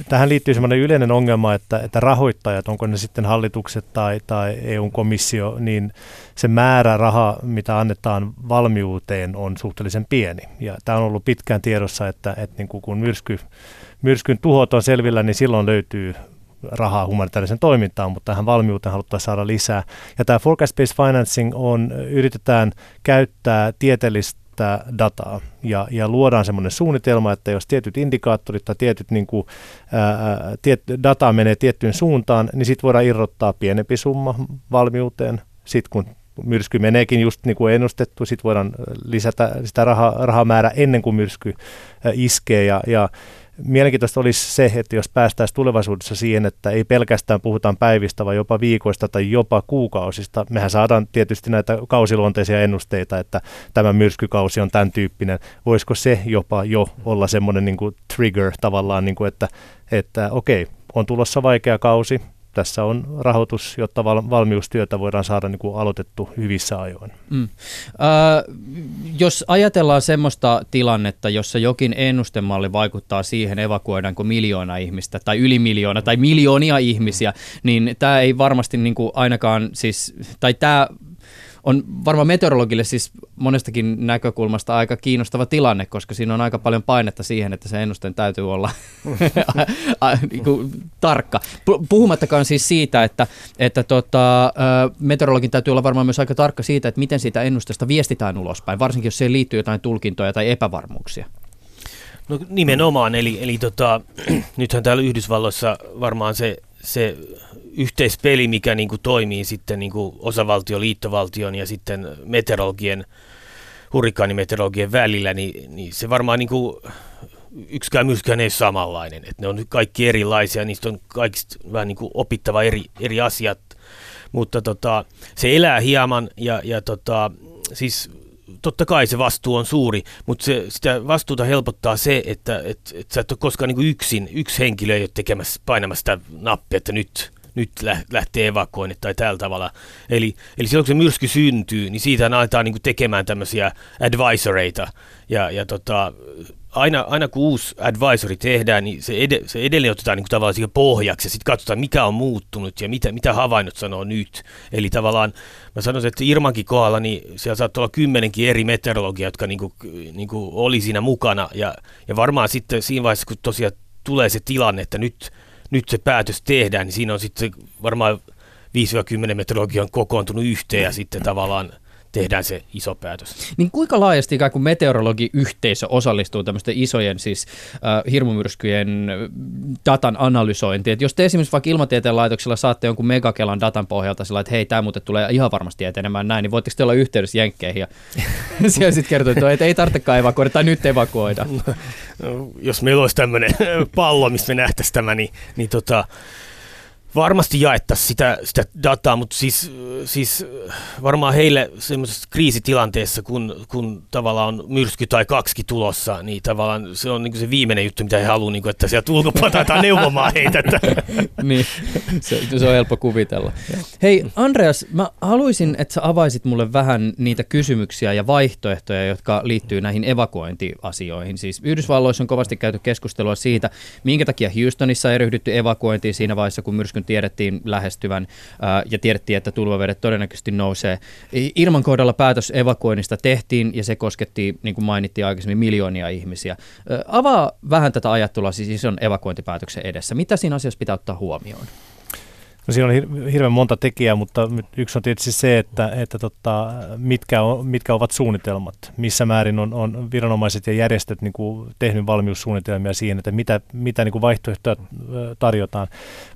Tähän liittyy sellainen yleinen ongelma, että, että rahoittajat, onko ne sitten hallitukset tai, tai EU-komissio, niin se määrä raha, mitä annetaan valmiuteen, on suhteellisen pieni. Ja tämä on ollut pitkään tiedossa, että, että niin kuin kun myrsky, myrskyn tuhot on selvillä, niin silloin löytyy rahaa humanitaarisen toimintaan, mutta tähän valmiuteen haluttaisiin saada lisää. Ja tämä forecast-based financing on, yritetään käyttää tieteellistä dataa ja, ja luodaan semmoinen suunnitelma, että jos tietyt indikaattorit tai tietyt niin kuin, ää, tiet, data menee tiettyyn suuntaan, niin sitten voidaan irrottaa pienempi summa valmiuteen. Sitten kun myrsky meneekin just niin kuin ennustettu, sitten voidaan lisätä sitä raha, rahamäärää ennen kuin myrsky iskee ja, ja Mielenkiintoista olisi se, että jos päästäisiin tulevaisuudessa siihen, että ei pelkästään puhutaan päivistä, vaan jopa viikoista tai jopa kuukausista. Mehän saadaan tietysti näitä kausiluonteisia ennusteita, että tämä myrskykausi on tämän tyyppinen. Voisiko se jopa jo olla semmoinen niin trigger tavallaan, niin kuin että, että okei, on tulossa vaikea kausi, tässä on rahoitus, jotta val- valmiustyötä voidaan saada niin kuin aloitettu hyvissä ajoin. Mm. Äh, jos ajatellaan semmoista tilannetta, jossa jokin ennustemalli vaikuttaa siihen, evakuoidaanko miljoona ihmistä tai yli miljoona tai miljoonia ihmisiä, niin tämä ei varmasti niin kuin ainakaan siis, tai tämä on varmaan meteorologille siis monestakin näkökulmasta aika kiinnostava tilanne, koska siinä on aika paljon painetta siihen, että se ennusteen täytyy olla niin kuin, tarkka. Puhumattakaan siis siitä, että, että tota, meteorologin täytyy olla varmaan myös aika tarkka siitä, että miten siitä ennustesta viestitään ulospäin, varsinkin jos siihen liittyy jotain tulkintoja tai epävarmuuksia. No nimenomaan, eli, eli tota, nythän täällä Yhdysvalloissa varmaan se, se yhteispeli, mikä niin kuin toimii sitten niin kuin osavaltio, liittovaltion ja sitten meteorologien, hurrikaanimeteorologien välillä, niin, niin se varmaan niin kuin, yksikään myskään ei ole samanlainen. Että ne on kaikki erilaisia, niistä on kaikista vähän niin kuin opittava eri, eri asiat, mutta tota, se elää hieman ja, ja tota, siis totta kai se vastuu on suuri, mutta se, sitä vastuuta helpottaa se, että et, et sä et ole koskaan niin yksin, yksi henkilö ei ole tekemässä, painamassa sitä nappia, että nyt nyt lähtee evakuoinnit tai tällä tavalla. Eli, eli silloin kun se myrsky syntyy, niin siitä aletaan niin tekemään tämmöisiä advisoreita. Ja, ja tota, aina, aina kun uusi advisory tehdään, niin se, ed- se edelleen otetaan niin tavallaan siihen pohjaksi ja sitten katsotaan, mikä on muuttunut ja mitä, mitä havainnot sanoo nyt. Eli tavallaan mä sanoisin, että Irmankin kohdalla, niin siellä saattaa olla kymmenenkin eri meteorologia, jotka niin kuin, niin kuin oli siinä mukana. Ja, ja varmaan sitten siinä vaiheessa, kun tosiaan tulee se tilanne, että nyt nyt se päätös tehdään, niin siinä on sitten varmaan 5-10 meteorologia on kokoontunut yhteen ja sitten tavallaan tehdään se iso päätös. Niin kuinka laajasti ikään kuin meteorologiyhteisö osallistuu tämmöisten isojen siis äh, hirmumyrskyjen datan analysointiin? Et jos te esimerkiksi vaikka ilmatieteen laitoksella saatte jonkun megakelan datan pohjalta sillä, että hei, tämä muuten tulee ihan varmasti etenemään näin, niin voitteko te olla yhteydessä jenkkeihin ja siellä sitten kertoo, että ei tarvitsekaan evakuoida tai nyt evakuoida? No, jos meillä olisi tämmöinen pallo, mistä me nähtäisiin tämä, niin, niin tota, varmasti jaettaisiin sitä, sitä dataa, mutta siis, siis varmaan heille semmoisessa kriisitilanteessa, kun, kun tavallaan on myrsky tai kaksi tulossa, niin tavallaan se on niin se viimeinen juttu, mitä he haluavat, niin kuin, että sieltä ulkopuolelta neuvomaan heitä. niin, se, se on helppo kuvitella. Hei Andreas, mä haluaisin, että sä avaisit mulle vähän niitä kysymyksiä ja vaihtoehtoja, jotka liittyy näihin evakuointiasioihin. Siis Yhdysvalloissa on kovasti käyty keskustelua siitä, minkä takia Houstonissa ei ryhdytty evakuointiin siinä vaiheessa, kun myrsky myrskyn tiedettiin lähestyvän ja tiedettiin, että tulvavedet todennäköisesti nousee. Ilman kohdalla päätös evakuoinnista tehtiin ja se kosketti, niin kuin mainittiin aikaisemmin, miljoonia ihmisiä. Avaa vähän tätä ajattelua siis ison evakuointipäätöksen edessä. Mitä siinä asiassa pitää ottaa huomioon? No siinä on hirveän monta tekijää, mutta yksi on tietysti se, että, että tota, mitkä, on, mitkä ovat suunnitelmat, missä määrin on, on viranomaiset ja järjestöt niin kuin tehnyt valmiussuunnitelmia siihen, että mitä, mitä niin kuin vaihtoehtoja tarjotaan.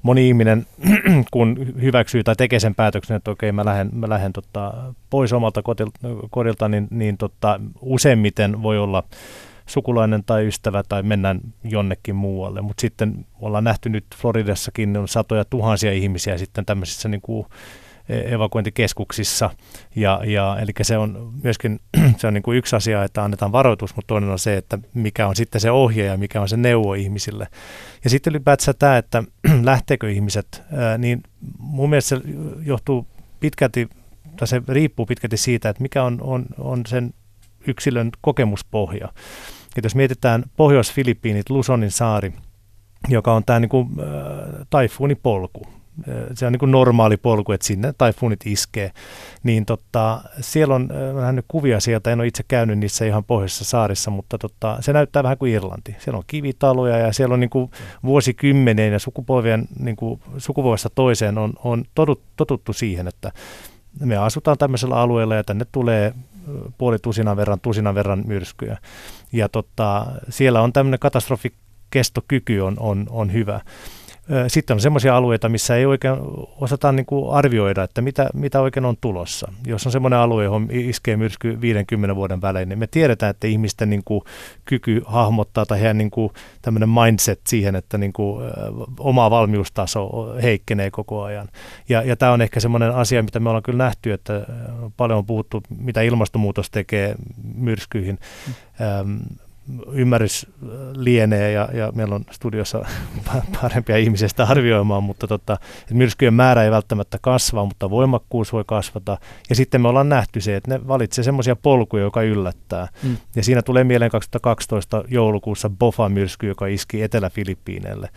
Moni ihminen, kun hyväksyy tai tekee sen päätöksen, että okei, mä lähden, mä lähden tota, pois omalta kodilta, niin, niin tota, useimmiten voi olla sukulainen tai ystävä tai mennään jonnekin muualle. Mutta sitten ollaan nähty nyt Floridassakin on satoja tuhansia ihmisiä sitten tämmöisissä niin kuin e, evakuointikeskuksissa. Ja, ja, eli se on myöskin se on niin kuin yksi asia, että annetaan varoitus, mutta toinen on se, että mikä on sitten se ohje ja mikä on se neuvo ihmisille. Ja sitten ylipäätään tämä, että lähteekö ihmiset, niin mun mielestä se johtuu pitkälti, tai se riippuu pitkälti siitä, että mikä on, on, on sen yksilön kokemuspohja. Et jos mietitään Pohjois-Filippiinit, Lusonin saari, joka on tämä niin kuin, äh, taifuunipolku, äh, se on niin kuin normaali polku, että sinne taifuunit iskee, niin tota, siellä on äh, nähnyt kuvia sieltä, en ole itse käynyt niissä ihan pohjoisessa saarissa, mutta tota, se näyttää vähän kuin Irlanti. Siellä on kivitaloja ja siellä on niin kuin vuosikymmeneen ja sukupolvien niin kuin sukupolvesta toiseen on, on totuttu siihen, että me asutaan tämmöisellä alueella ja tänne tulee puoli tusinan verran, tusinan verran myrskyjä. Ja tota, siellä on tämmöinen katastrofikestokyky on, on, on hyvä. Sitten on semmoisia alueita, missä ei oikein osata niin kuin arvioida, että mitä, mitä oikein on tulossa. Jos on semmoinen alue, johon iskee myrsky 50 vuoden välein, niin me tiedetään, että ihmisten niin kuin, kyky hahmottaa tai heidän niin kuin, tämmöinen mindset siihen, että niin kuin, oma valmiustaso heikkenee koko ajan. Ja, ja tämä on ehkä semmoinen asia, mitä me ollaan kyllä nähty, että paljon on puhuttu, mitä ilmastonmuutos tekee myrskyihin. Mm ymmärrys äh, lienee ja, ja meillä on studiossa parempia ihmisiä sitä arvioimaan, mutta tota, että myrskyjen määrä ei välttämättä kasva, mutta voimakkuus voi kasvata. Ja sitten me ollaan nähty se, että ne valitsee semmoisia polkuja, joka yllättää. Mm. Ja siinä tulee mieleen 2012 joulukuussa Bofa-myrsky, joka iski Etelä-Filippiineille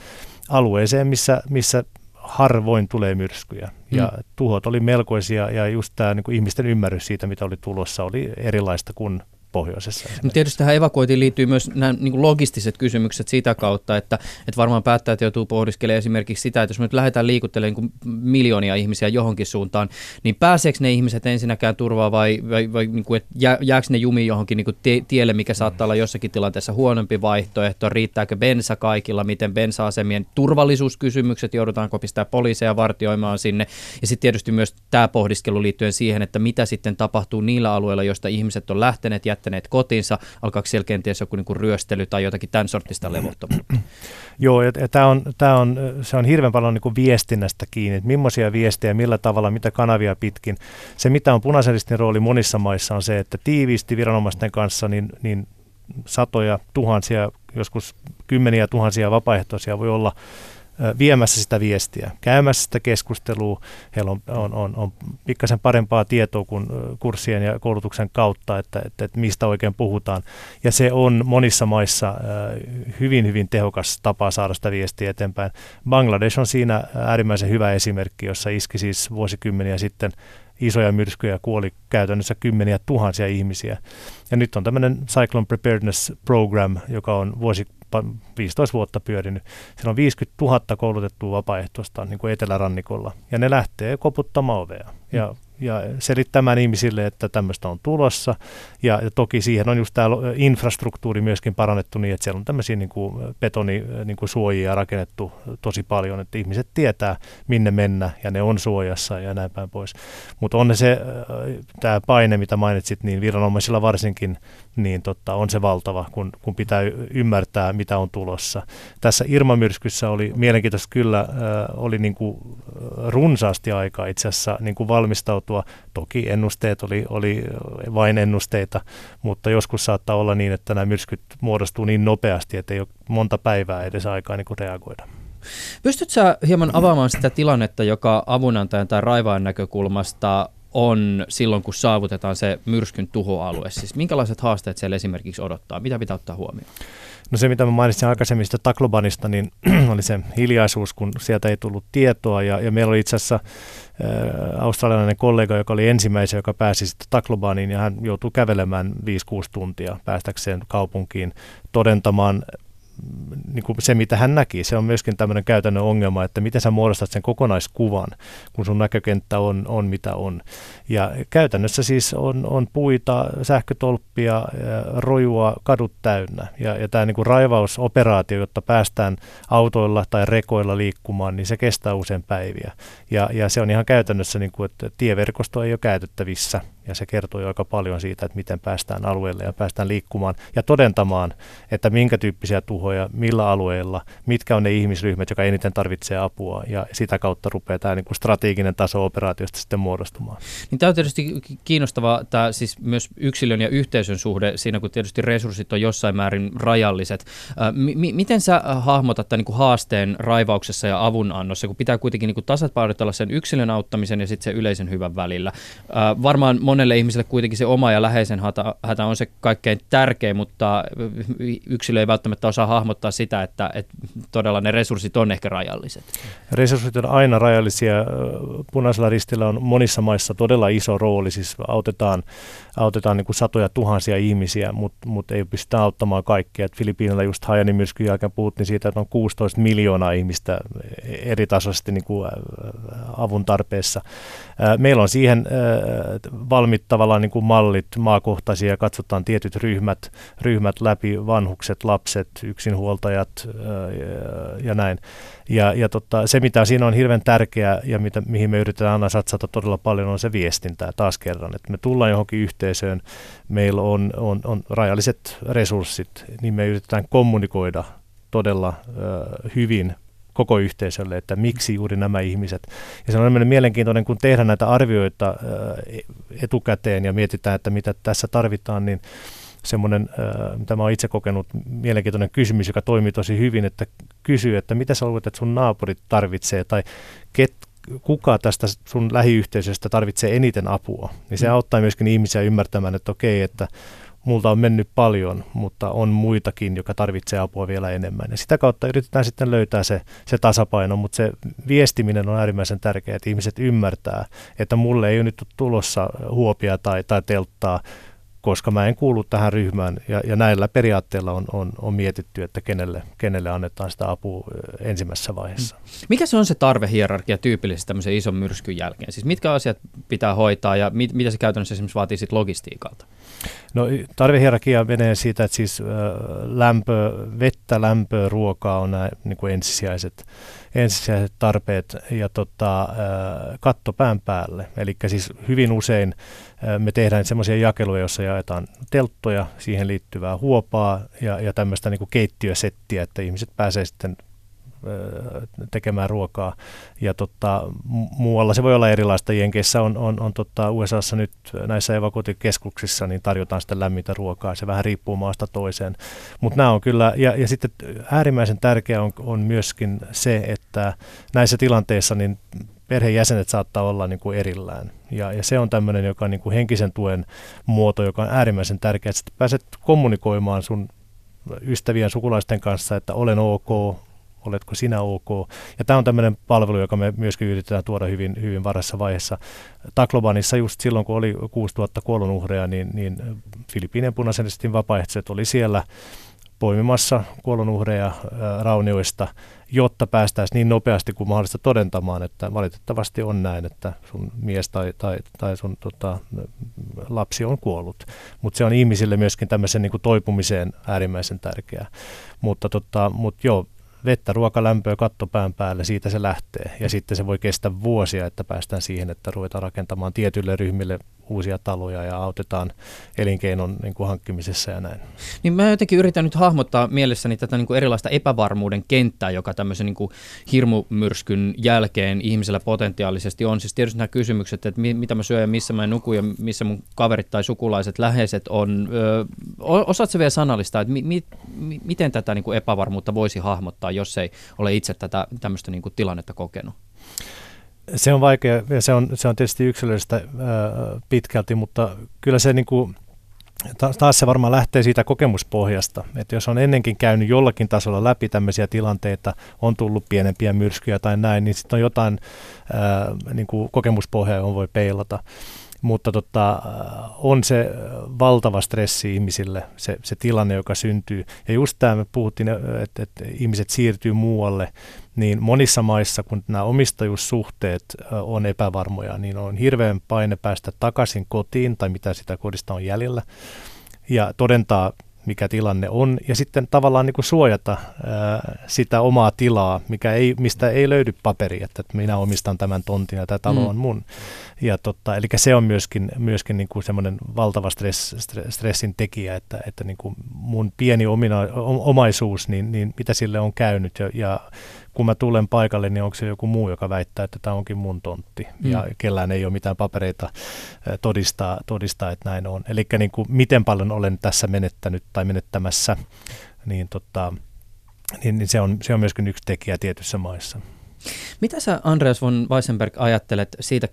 alueeseen, missä, missä harvoin tulee myrskyjä. Ja mm. tuhot oli melkoisia ja just tämä niin ihmisten ymmärrys siitä, mitä oli tulossa, oli erilaista kuin pohjoisessa. No tietysti tähän evakuointiin liittyy myös nämä niin logistiset kysymykset sitä kautta, että, että varmaan päättäjät joutuu pohdiskelemaan esimerkiksi sitä, että jos me nyt lähdetään liikuttelemaan niin miljoonia ihmisiä johonkin suuntaan, niin pääseekö ne ihmiset ensinnäkään turvaa vai, vai, vai niin kuin, että jääkö ne jumiin johonkin niin kuin tielle, mikä saattaa olla jossakin tilanteessa huonompi vaihtoehto, riittääkö bensa kaikilla, miten bensa-asemien turvallisuuskysymykset, joudutaanko pistää poliiseja vartioimaan sinne, ja sitten tietysti myös tämä pohdiskelu liittyen siihen, että mitä sitten tapahtuu niillä alueilla, joista ihmiset on lähteneet jättämään jättäneet kotinsa, alkaako siellä kenties joku niin kuin ryöstely tai jotakin tämän sortista levottomuutta? Joo, ja, ja tämä on, tämä on, se on hirveän paljon niin kuin viestinnästä kiinni, että millaisia viestejä, millä tavalla, mitä kanavia pitkin. Se, mitä on punaisen rooli monissa maissa, on se, että tiiviisti viranomaisten kanssa niin, niin satoja, tuhansia, joskus kymmeniä tuhansia vapaaehtoisia voi olla viemässä sitä viestiä, käymässä sitä keskustelua. Heillä on, on, on, on pikkasen parempaa tietoa kuin kurssien ja koulutuksen kautta, että, että, että mistä oikein puhutaan. Ja se on monissa maissa hyvin, hyvin tehokas tapa saada sitä viestiä eteenpäin. Bangladesh on siinä äärimmäisen hyvä esimerkki, jossa iski siis vuosikymmeniä sitten isoja myrskyjä kuoli käytännössä kymmeniä tuhansia ihmisiä. Ja nyt on tämmöinen Cyclone Preparedness Program, joka on vuosi 15 vuotta pyörinyt. Siellä on 50 000 koulutettua vapaaehtoista niin kuin etelärannikolla, ja ne lähtee koputtamaan ovea. Ja ja selittämään ihmisille, että tämmöistä on tulossa. Ja, ja toki siihen on just tämä infrastruktuuri myöskin parannettu niin, että siellä on tämmöisiä niin kuin betonisuojia niin rakennettu tosi paljon, että ihmiset tietää, minne mennä ja ne on suojassa ja näin päin pois. Mutta on se tämä paine, mitä mainitsit, niin viranomaisilla varsinkin, niin totta, on se valtava, kun, kun pitää ymmärtää, mitä on tulossa. Tässä Irma-myrskyssä oli mielenkiintoista kyllä, äh, oli niin kuin runsaasti aikaa itse asiassa niin kuin valmistautua. Toki ennusteet oli, oli vain ennusteita, mutta joskus saattaa olla niin, että nämä myrskyt muodostuu niin nopeasti, että ei ole monta päivää edes aikaa niin kuin reagoida. Pystytkö hieman avaamaan sitä tilannetta, joka avunantajan tai raivaan näkökulmasta on silloin, kun saavutetaan se myrskyn tuhoalue? Siis minkälaiset haasteet siellä esimerkiksi odottaa? Mitä pitää ottaa huomioon? No se, mitä mä mainitsin aikaisemmin Taklobanista, niin oli se hiljaisuus, kun sieltä ei tullut tietoa. Ja, ja meillä oli itse asiassa äh, australialainen kollega, joka oli ensimmäisen, joka pääsi sitten Taklobaniin, ja hän joutui kävelemään 5-6 tuntia päästäkseen kaupunkiin todentamaan niin kuin se, mitä hän näki, se on myöskin tämmöinen käytännön ongelma, että miten sä muodostat sen kokonaiskuvan, kun sun näkökenttä on, on mitä on. Ja käytännössä siis on, on puita, sähkötolppia, rojua, kadut täynnä. Ja, ja tämä niin kuin raivausoperaatio, jotta päästään autoilla tai rekoilla liikkumaan, niin se kestää usein päiviä. Ja, ja se on ihan käytännössä, niin kuin, että tieverkosto ei ole käytettävissä – ja se kertoo jo aika paljon siitä, että miten päästään alueelle ja päästään liikkumaan ja todentamaan, että minkä tyyppisiä tuhoja, millä alueilla, mitkä on ne ihmisryhmät, jotka eniten tarvitsee apua ja sitä kautta rupeaa tämä niin kuin strateginen taso operaatiosta sitten muodostumaan. Niin tämä on tietysti kiinnostavaa, tämä siis myös yksilön ja yhteisön suhde siinä, kun tietysti resurssit on jossain määrin rajalliset. M- miten sä hahmotat tämän niin kuin haasteen raivauksessa ja avunannossa, kun pitää kuitenkin niin kuin tasapainotella sen yksilön auttamisen ja sitten sen yleisen hyvän välillä? Varmaan monelle ihmiselle kuitenkin se oma ja läheisen hätä, hätä on se kaikkein tärkein, mutta yksilö ei välttämättä osaa hahmottaa sitä, että, että todella ne resurssit on ehkä rajalliset. Resurssit on aina rajallisia. Punaisella ristillä on monissa maissa todella iso rooli, siis autetaan, autetaan niin kuin satoja tuhansia ihmisiä, mutta mut ei pystytä auttamaan kaikkia. Filippiinillä just Hajanin myrskyn jälkeen puhuttiin siitä, että on 16 miljoonaa ihmistä eri tasoisesti niin kuin avun tarpeessa. Meillä on siihen valmiit tavallaan niin kuin mallit maakohtaisia katsotaan tietyt ryhmät, ryhmät läpi, vanhukset, lapset, yksinhuoltajat ja näin. Ja, ja tota, se, mitä siinä on hirveän tärkeää ja mitä, mihin me yritetään aina satsata todella paljon, on se viestintää taas kerran. Että me tullaan johonkin yhteisöön, meillä on, on, on rajalliset resurssit, niin me yritetään kommunikoida todella ö, hyvin koko yhteisölle, että miksi juuri nämä ihmiset. Ja se on mielenkiintoinen, kun tehdään näitä arvioita etukäteen ja mietitään, että mitä tässä tarvitaan, niin semmoinen, mitä mä oon itse kokenut, mielenkiintoinen kysymys, joka toimii tosi hyvin, että kysyy, että mitä sä luulet, että sun naapurit tarvitsee, tai ket, kuka tästä sun lähiyhteisöstä tarvitsee eniten apua, niin se mm. auttaa myöskin ihmisiä ymmärtämään, että okei, että multa on mennyt paljon, mutta on muitakin, joka tarvitsee apua vielä enemmän. Ja sitä kautta yritetään sitten löytää se, se tasapaino, mutta se viestiminen on äärimmäisen tärkeää, että ihmiset ymmärtää, että mulle ei ole nyt tulossa huopia tai, tai telttaa, koska mä en kuulu tähän ryhmään ja, ja näillä periaatteilla on, on, on mietitty, että kenelle, kenelle annetaan sitä apua ensimmäisessä vaiheessa. Mm. Mikä se on se tarvehierarkia tyypillisesti tämmöisen ison myrskyn jälkeen? Siis mitkä asiat pitää hoitaa ja mit, mitä se käytännössä esimerkiksi vaatii sit logistiikalta? No tarvehierarkia menee siitä, että siis lämpö, vettä, lämpöä, ruokaa on nämä niin kuin ensisijaiset, ensisijaiset tarpeet ja tota, katto pään päälle. Eli siis hyvin usein me tehdään semmoisia jakeluja, joissa jaetaan telttoja, siihen liittyvää huopaa ja, ja tämmöistä niin keittiösettiä, että ihmiset pääsee sitten tekemään ruokaa. Ja tota, muualla se voi olla erilaista. Jenkeissä on, on, on tota, USAssa nyt näissä evakuointikeskuksissa niin tarjotaan sitten lämmintä ruokaa. Se vähän riippuu maasta toiseen. Mutta nämä on kyllä, ja, ja sitten äärimmäisen tärkeää on, on myöskin se, että näissä tilanteissa niin perheenjäsenet saattaa olla niin kuin erillään. Ja, ja se on tämmöinen joka niin kuin henkisen tuen muoto, joka on äärimmäisen tärkeä, että pääset kommunikoimaan sun ystävien sukulaisten kanssa, että olen ok, oletko sinä ok. Ja tämä on tämmöinen palvelu, joka me myöskin yritetään tuoda hyvin, hyvin varassa vaiheessa. Taklobanissa just silloin, kun oli 6000 kuolonuhreja, niin, niin Filippiinien punaisen vapaaehtoiset oli siellä poimimassa kuolonuhreja raunioista, jotta päästäisiin niin nopeasti kuin mahdollista todentamaan, että valitettavasti on näin, että sun mies tai, tai, tai sun tota, lapsi on kuollut. Mutta se on ihmisille myöskin tämmöisen niin kuin toipumiseen äärimmäisen tärkeää. Mutta tota, mut joo, vettä, ruokalämpöä, katto pään päälle, siitä se lähtee. Ja sitten se voi kestää vuosia, että päästään siihen, että ruvetaan rakentamaan tietyille ryhmille uusia taloja ja autetaan elinkeinon niin kuin hankkimisessa ja näin. Niin mä jotenkin yritän nyt hahmottaa mielessäni tätä niin kuin erilaista epävarmuuden kenttää, joka tämmöisen niin kuin hirmumyrskyn jälkeen ihmisellä potentiaalisesti on. Siis tietysti nämä kysymykset, että mi- mitä mä syön ja missä mä nukun ja missä mun kaverit tai sukulaiset läheiset on. Ö, osaatko vielä sanallista, että mi- mi- miten tätä niin kuin epävarmuutta voisi hahmottaa, jos ei ole itse tätä tämmöistä niin kuin tilannetta kokenut? Se on vaikea ja se on, se on tietysti yksilöllistä ää, pitkälti, mutta kyllä se niin kuin, taas se varmaan lähtee siitä kokemuspohjasta, että jos on ennenkin käynyt jollakin tasolla läpi tämmöisiä tilanteita, on tullut pienempiä myrskyjä tai näin, niin sitten on jotain ää, niin kuin kokemuspohjaa, johon voi peilata mutta tota, on se valtava stressi ihmisille, se, se tilanne, joka syntyy. Ja just tämä me puhuttiin, että, että ihmiset siirtyy muualle, niin monissa maissa, kun nämä omistajuussuhteet on epävarmoja, niin on hirveän paine päästä takaisin kotiin tai mitä sitä kodista on jäljellä ja todentaa mikä tilanne on, ja sitten tavallaan niin kuin suojata ää, sitä omaa tilaa, mikä ei, mistä ei löydy paperi, että minä omistan tämän tontin ja tämä talo mm. on mun. Ja totta, eli se on myöskin, myöskin niin kuin semmoinen valtava stress, stressin tekijä, että, että niin kuin mun pieni omina, omaisuus, niin, niin mitä sille on käynyt, ja, ja kun mä tulen paikalle, niin onko se joku muu, joka väittää, että tämä onkin mun tontti mm. ja kellään ei ole mitään papereita todistaa, todistaa että näin on. Eli niin kuin, miten paljon olen tässä menettänyt tai menettämässä, niin, tota, niin, niin se, on, se on myöskin yksi tekijä tietyissä maissa. Mitä sä Andreas von Weissenberg ajattelet siitä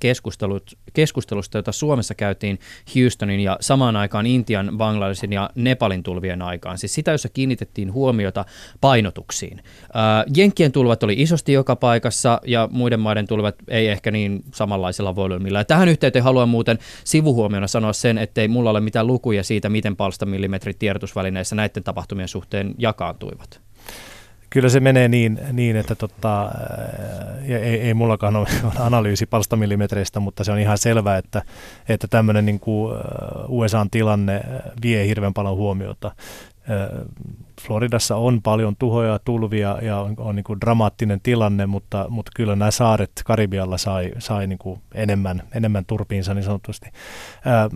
keskustelusta, jota Suomessa käytiin Houstonin ja samaan aikaan Intian, Bangladesin ja Nepalin tulvien aikaan? Siis sitä, jossa kiinnitettiin huomiota painotuksiin. Ää, Jenkkien tulvat oli isosti joka paikassa ja muiden maiden tulvat ei ehkä niin samanlaisella volyymilla. Ja tähän yhteyteen haluan muuten sivuhuomiona sanoa sen, ettei mulla ole mitään lukuja siitä, miten palstamillimetrit tiedotusvälineissä näiden tapahtumien suhteen jakaantuivat kyllä se menee niin, niin että tota, ei, ei mullakaan ole analyysi palstamillimetreistä, mutta se on ihan selvää, että, että tämmöinen niin USA-tilanne vie hirveän paljon huomiota. Floridassa on paljon tuhoja, tulvia ja on, on niin kuin dramaattinen tilanne, mutta, mutta kyllä nämä saaret Karibialla sai, sai niin kuin enemmän, enemmän turpiinsa niin sanotusti. Ää,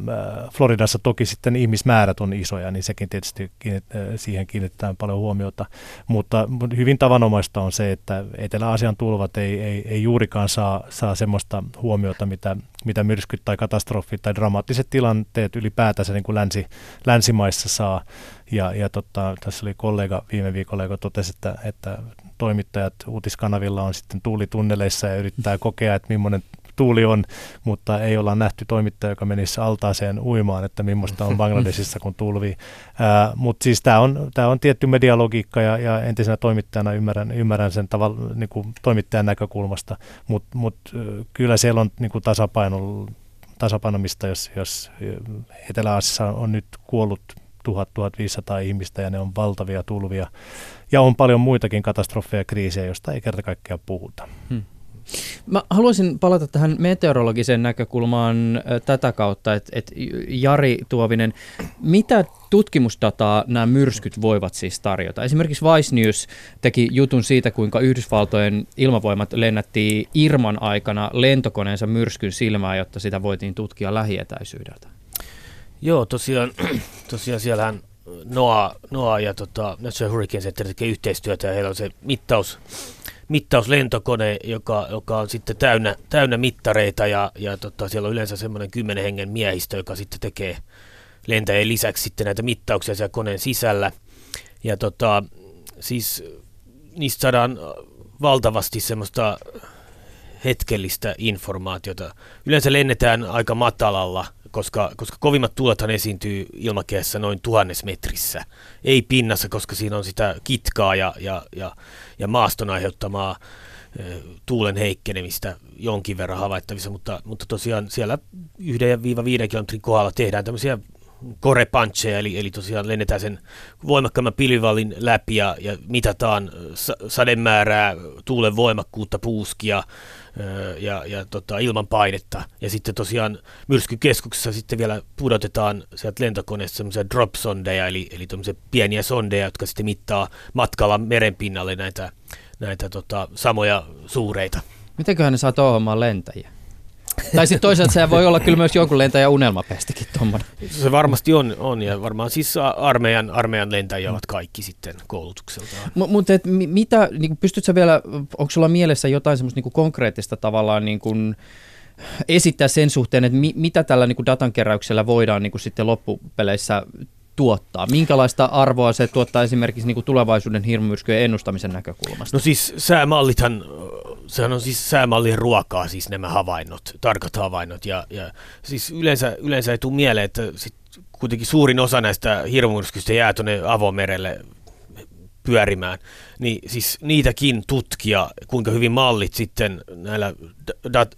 Floridassa toki sitten ihmismäärät on isoja, niin sekin tietysti kiinnit, siihen kiinnitetään paljon huomiota, mutta hyvin tavanomaista on se, että Etelä-Asian tulvat ei, ei, ei juurikaan saa, saa semmoista huomiota, mitä, mitä myrskyt tai katastrofit tai dramaattiset tilanteet ylipäätänsä niin kuin länsi, länsimaissa saa. Ja, ja totta, tässä oli kollega viime viikolla, joka totesi, että, että toimittajat uutiskanavilla on sitten tuulitunneleissa ja yrittää kokea, että millainen tuuli on, mutta ei olla nähty toimittaja, joka menisi altaaseen uimaan, että millaista on Bangladesissa, kun tulvii. Mutta siis tämä on, on tietty medialogiikka ja, ja entisenä toimittajana ymmärrän, ymmärrän sen tavalla niin kuin toimittajan näkökulmasta, mutta mut, kyllä siellä on niin kuin tasapaino, tasapainomista, jos, jos Etelä-Aasiassa on nyt kuollut 1000-1500 ihmistä ja ne on valtavia tulvia. Ja on paljon muitakin katastrofeja ja kriisejä, joista ei kerta kaikkiaan puhuta. Hmm. Mä haluaisin palata tähän meteorologiseen näkökulmaan tätä kautta, että, että Jari Tuovinen, mitä tutkimusdataa nämä myrskyt voivat siis tarjota? Esimerkiksi Vice News teki jutun siitä, kuinka Yhdysvaltojen ilmavoimat lennätti Irman aikana lentokoneensa myrskyn silmään, jotta sitä voitiin tutkia lähietäisyydeltä. Joo, tosiaan, tosiaan siellähän NOAA, NOAA ja tota, National Hurricane Center tekee yhteistyötä ja heillä on se mittaus, mittauslentokone, joka, joka on sitten täynnä, täynnä mittareita ja, ja tota, siellä on yleensä semmoinen kymmenen hengen miehistö, joka sitten tekee lentäjien lisäksi sitten näitä mittauksia siellä koneen sisällä. Ja tota, siis niistä saadaan valtavasti semmoista hetkellistä informaatiota. Yleensä lennetään aika matalalla koska, koska kovimmat tuulethan esiintyy ilmakehässä noin tuhannes metrissä. Ei pinnassa, koska siinä on sitä kitkaa ja, ja, ja, ja maaston aiheuttamaa tuulen heikkenemistä jonkin verran havaittavissa, mutta, mutta tosiaan siellä 1-5 kilometrin kohdalla tehdään tämmöisiä korepancheja, eli, eli tosiaan lennetään sen voimakkaamman pilvivallin läpi ja, ja mitataan sademäärää, tuulen voimakkuutta, puuskia ja, ja tota, ilman painetta. Ja sitten tosiaan myrskykeskuksessa sitten vielä pudotetaan sieltä lentokoneesta semmoisia drop-sondeja, eli, eli pieniä sondeja, jotka sitten mittaa matkalla merenpinnalle näitä, näitä tota, samoja suureita. Mitenköhän ne saa tuohon lentäjiä? Tai sitten toisaalta se voi olla kyllä myös jonkun lentäjän unelmapestikin tuommoinen. Se varmasti on, on ja varmaan siis armeijan, armeijan lentäjiä ovat kaikki sitten koulutukseltaan. M- mutta et, mitä, niin pystytkö vielä, onko sulla mielessä jotain semmoista niin konkreettista tavallaan niin kuin, esittää sen suhteen, että mi, mitä tällä niin kuin datankeräyksellä voidaan niin kuin sitten loppupeleissä tuottaa? Minkälaista arvoa se tuottaa esimerkiksi niin kuin tulevaisuuden hirmumyrskyjen ennustamisen näkökulmasta? No siis säämallithan, sehän on siis säämallien ruokaa siis nämä havainnot, tarkat havainnot. Ja, ja siis yleensä, yleensä ei tule mieleen, että sit kuitenkin suurin osa näistä hirmumyrskyistä jää tuonne avomerelle pyörimään, niin siis niitäkin tutkia, kuinka hyvin mallit sitten näillä dat,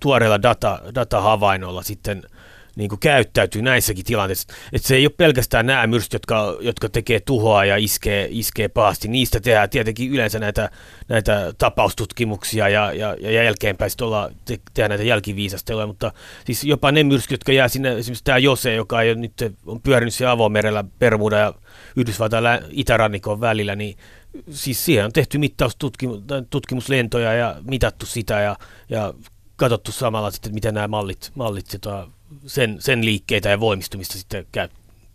tuoreilla data, datahavainnoilla sitten – niin kuin käyttäytyy näissäkin tilanteissa. Että se ei ole pelkästään nämä myrskyt, jotka, jotka tekee tuhoa ja iskee, iskee pahasti. Niistä tehdään tietenkin yleensä näitä, näitä tapaustutkimuksia ja, ja, ja jälkeenpäin sitten olla, te, tehdään näitä jälkiviisasteluja, mutta siis jopa ne myrskyt, jotka jää sinne, esimerkiksi tämä Jose, joka ei ole nyt on pyörinyt siellä avomerellä Bermuda ja Yhdysvaltain itärannikon välillä, niin siis siihen on tehty mittaustutkimuslentoja ja mitattu sitä ja, ja katsottu samalla sitten, miten nämä mallit, mallit sitä sen, sen liikkeitä ja voimistumista sitten käy,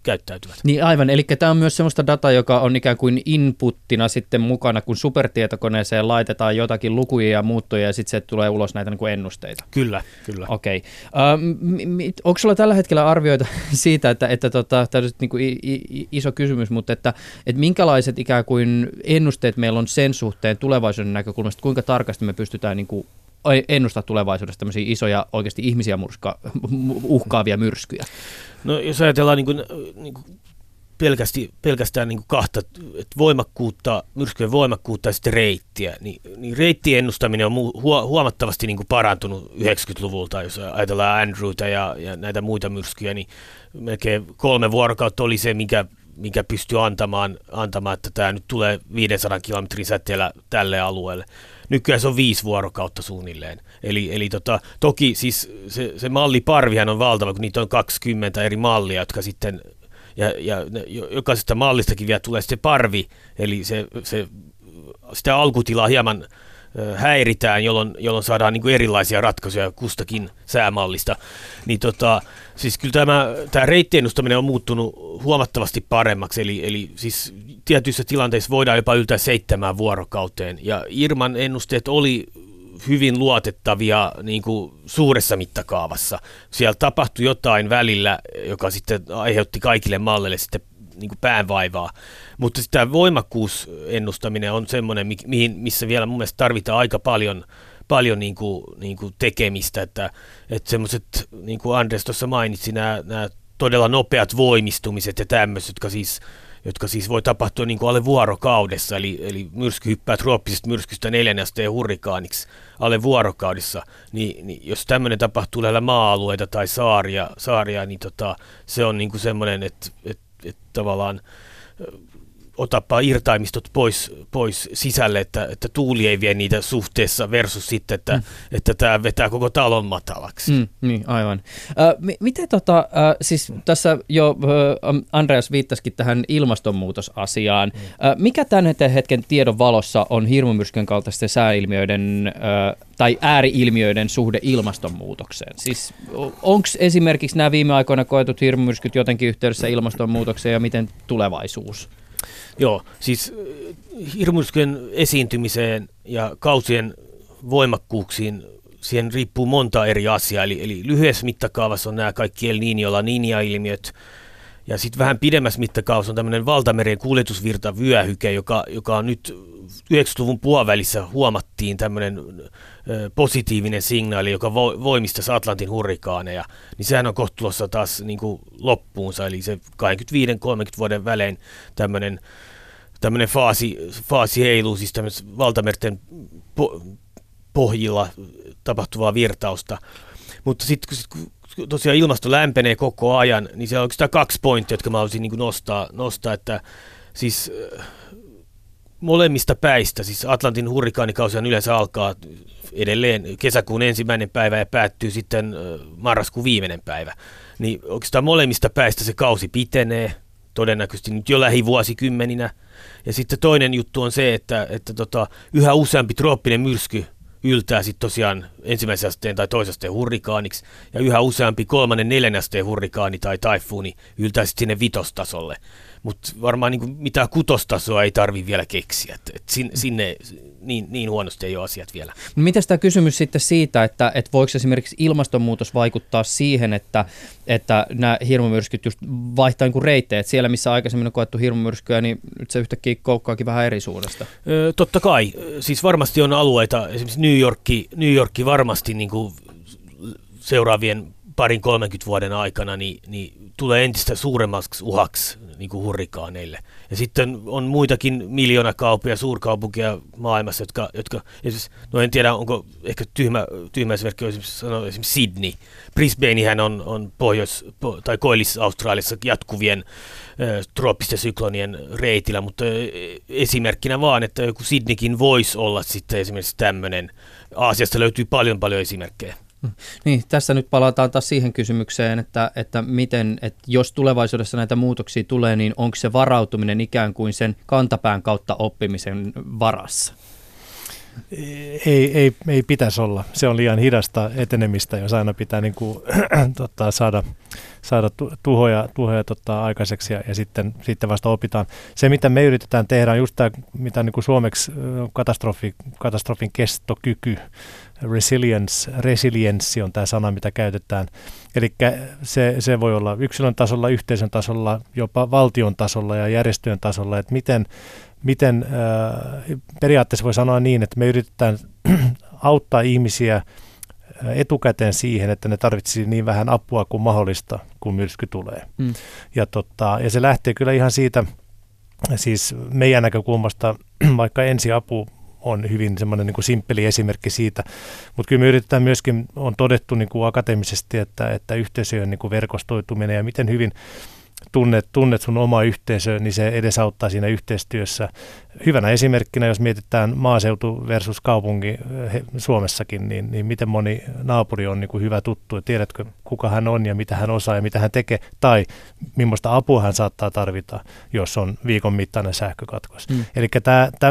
käyttäytyvät. Niin aivan, eli tämä on myös sellaista dataa, joka on ikään kuin inputtina sitten mukana, kun supertietokoneeseen laitetaan jotakin lukuja ja muuttoja ja sitten se tulee ulos näitä niin kuin ennusteita. Kyllä, kyllä. Okei. Okay. Uh, onko sulla tällä hetkellä arvioita siitä, että, että tota, tämä on niin kuin iso kysymys, mutta että, että minkälaiset ikään kuin ennusteet meillä on sen suhteen tulevaisuuden näkökulmasta, kuinka tarkasti me pystytään niin kuin ennustaa tulevaisuudessa tämmöisiä isoja oikeasti ihmisiä murska, uhkaavia myrskyjä? No jos ajatellaan niin kuin, niin kuin pelkästi, pelkästään niin kuin kahta, että voimakkuutta, myrskyjen voimakkuutta ja sitten reittiä, niin, niin reittien ennustaminen on huomattavasti niin kuin parantunut 90-luvulta, jos ajatellaan Andrewta ja, ja näitä muita myrskyjä, niin melkein kolme vuorokautta oli se, mikä mikä pystyy antamaan, antamaan, että tämä nyt tulee 500 kilometrin säteellä tälle alueelle. Nykyään se on viisi vuorokautta suunnilleen. Eli, eli tota, toki siis se, se malliparvihan on valtava, kun niitä on 20 eri mallia, jotka sitten, ja, ja jokaisesta mallistakin vielä tulee sitten parvi, eli se, se sitä alkutilaa hieman häiritään, jolloin, jolloin saadaan niin kuin erilaisia ratkaisuja kustakin säämallista. Niin tota, siis kyllä tämä, tämä reittiennustaminen on muuttunut huomattavasti paremmaksi, eli, eli siis tietyissä tilanteissa voidaan jopa yltää seitsemään vuorokauteen, ja Irman ennusteet oli hyvin luotettavia niin kuin suuressa mittakaavassa. Siellä tapahtui jotain välillä, joka sitten aiheutti kaikille malleille sitten niin kuin päänvaivaa. Mutta tämä voimakkuusennustaminen on semmoinen, mihin, missä vielä mun mielestä tarvitaan aika paljon, paljon niin kuin, niin kuin tekemistä, että, että semmoiset, niin kuin Andres tuossa mainitsi, nämä, nämä todella nopeat voimistumiset ja tämmöiset, jotka siis jotka siis voi tapahtua niin kuin alle vuorokaudessa, eli, eli myrsky hyppää trooppisesta myrskystä neljän asteen hurrikaaniksi alle vuorokaudessa, niin, niin jos tämmöinen tapahtuu lähellä maa-alueita tai saaria, saaria niin tota, se on niin kuin semmoinen, että, että, että tavallaan otapa irtaimistot pois, pois sisälle, että, että tuuli ei vie niitä suhteessa versus sitten, että, mm. että tämä vetää koko talon matalaksi. Mm, niin, aivan. Äh, miten tota, äh, siis tässä jo äh, Andreas viittasikin tähän ilmastonmuutosasiaan. Mm. Äh, mikä tämän hetken tiedon valossa on hirmumyrskyn kaltaisten sääilmiöiden äh, tai ääriilmiöiden suhde ilmastonmuutokseen? Siis onko esimerkiksi nämä viime aikoina koetut hirmumyrskyt jotenkin yhteydessä ilmastonmuutokseen ja miten tulevaisuus? Joo, siis äh, hirmuiskujen esiintymiseen ja kausien voimakkuuksiin siihen riippuu monta eri asiaa. Eli, eli lyhyessä mittakaavassa on nämä kaikki El Niño, Niña-ilmiöt, ja sitten vähän pidemmässä mittakaavassa on tämmöinen valtamerien kuljetusvirta vyöhyke, joka, joka on nyt 90-luvun puolivälissä huomattiin tämmöinen positiivinen signaali, joka voimistaisi Atlantin hurrikaaneja, niin sehän on kohtulossa taas niin kuin loppuunsa, eli se 25-30 vuoden välein tämmöinen, tämmöinen faasi, faasi heiluu, siis valtamerten po, pohjilla tapahtuvaa virtausta. Mutta sitten kun, tosiaan ilmasto lämpenee koko ajan, niin se on oikeastaan kaksi pointtia, jotka mä haluaisin niin nostaa, nostaa, että siis molemmista päistä, siis Atlantin hurrikaanikausi yleensä alkaa edelleen kesäkuun ensimmäinen päivä ja päättyy sitten marraskuun viimeinen päivä. Niin oikeastaan molemmista päistä se kausi pitenee, todennäköisesti nyt jo lähivuosikymmeninä. Ja sitten toinen juttu on se, että, että tota, yhä useampi trooppinen myrsky yltää sitten tosiaan ensimmäisen asteen tai toisen asteen hurrikaaniksi, ja yhä useampi kolmannen, neljännen asteen hurrikaani tai taifuuni yltää sitten sinne vitostasolle mutta varmaan niin mitään kutostasoa ei tarvi vielä keksiä. Et, et sinne niin, niin huonosti ei ole asiat vielä. No Miten tämä kysymys sitten siitä, että, että voiko esimerkiksi ilmastonmuutos vaikuttaa siihen, että, että nämä hirmumyrskyt just vaihtaa niin reittejä, että siellä missä aikaisemmin on koettu hirmumyrskyä, niin nyt se yhtäkkiä koukkaakin vähän eri suunnasta? Öö, totta kai. Siis varmasti on alueita, esimerkiksi New Yorkki, New Yorkki varmasti niin kuin seuraavien parin 30 vuoden aikana niin, niin tulee entistä suuremmaksi uhaksi niin kuin hurrikaaneille. Ja sitten on muitakin miljoonakaupia, suurkaupunkia maailmassa, jotka, jotka no en tiedä, onko ehkä tyhmä, tyhmä esimerkki, esimerkiksi, sanoa, esimerkiksi Sydney. Brisbanehän on, on pohjois- tai koillis-Australiassa jatkuvien ö, trooppisten syklonien reitillä, mutta esimerkkinä vaan, että joku Sydneykin voisi olla sitten esimerkiksi tämmöinen. Aasiasta löytyy paljon paljon esimerkkejä. Niin, tässä nyt palataan taas siihen kysymykseen, että, että miten, että jos tulevaisuudessa näitä muutoksia tulee, niin onko se varautuminen ikään kuin sen kantapään kautta oppimisen varassa? Ei, ei, ei pitäisi olla. Se on liian hidasta etenemistä, jos aina pitää niin kuin, tota, saada, saada tuhoja, tuhoja tota, aikaiseksi ja, ja sitten, sitten vasta opitaan. Se, mitä me yritetään tehdä, on just tämä, mitä niin kuin suomeksi katastrofi, katastrofin kestokyky resilience, resilienssi on tämä sana, mitä käytetään. Eli se, se voi olla yksilön tasolla, yhteisön tasolla, jopa valtion tasolla ja järjestöjen tasolla, että miten, miten äh, periaatteessa voi sanoa niin, että me yritetään auttaa ihmisiä etukäteen siihen, että ne tarvitsisi niin vähän apua kuin mahdollista, kun myrsky tulee. Mm. Ja, tota, ja se lähtee kyllä ihan siitä, siis meidän näkökulmasta, vaikka ensiapu on hyvin semmoinen niin kuin simppeli esimerkki siitä. Mutta kyllä me yritetään myöskin, on todettu niin kuin akateemisesti, että, että yhteisöjen niin kuin verkostoituminen ja miten hyvin tunnet, tunnet sun oma yhteisö, niin se edesauttaa siinä yhteistyössä hyvänä esimerkkinä, jos mietitään maaseutu versus kaupunki he, Suomessakin, niin, niin miten moni naapuri on niin kuin hyvä tuttu, että tiedätkö kuka hän on ja mitä hän osaa ja mitä hän tekee, tai millaista apua hän saattaa tarvita, jos on viikon mittainen sähkökatkos. Mm. Eli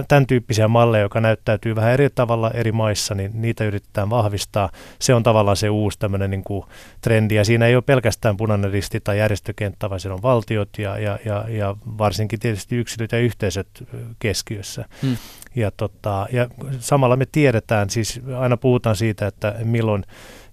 tämän tyyppisiä malleja, joka näyttäytyy vähän eri tavalla eri maissa, niin niitä yritetään vahvistaa. Se on tavallaan se uusi tämmöinen niin kuin trendi, ja siinä ei ole pelkästään punainen risti tai järjestökenttä, vaan siellä on valtiot ja, ja, ja, ja varsinkin tietysti yksilöt ja yhteisöt keskiössä. Hmm. Ja, tota, ja samalla me tiedetään, siis aina puhutaan siitä, että milloin,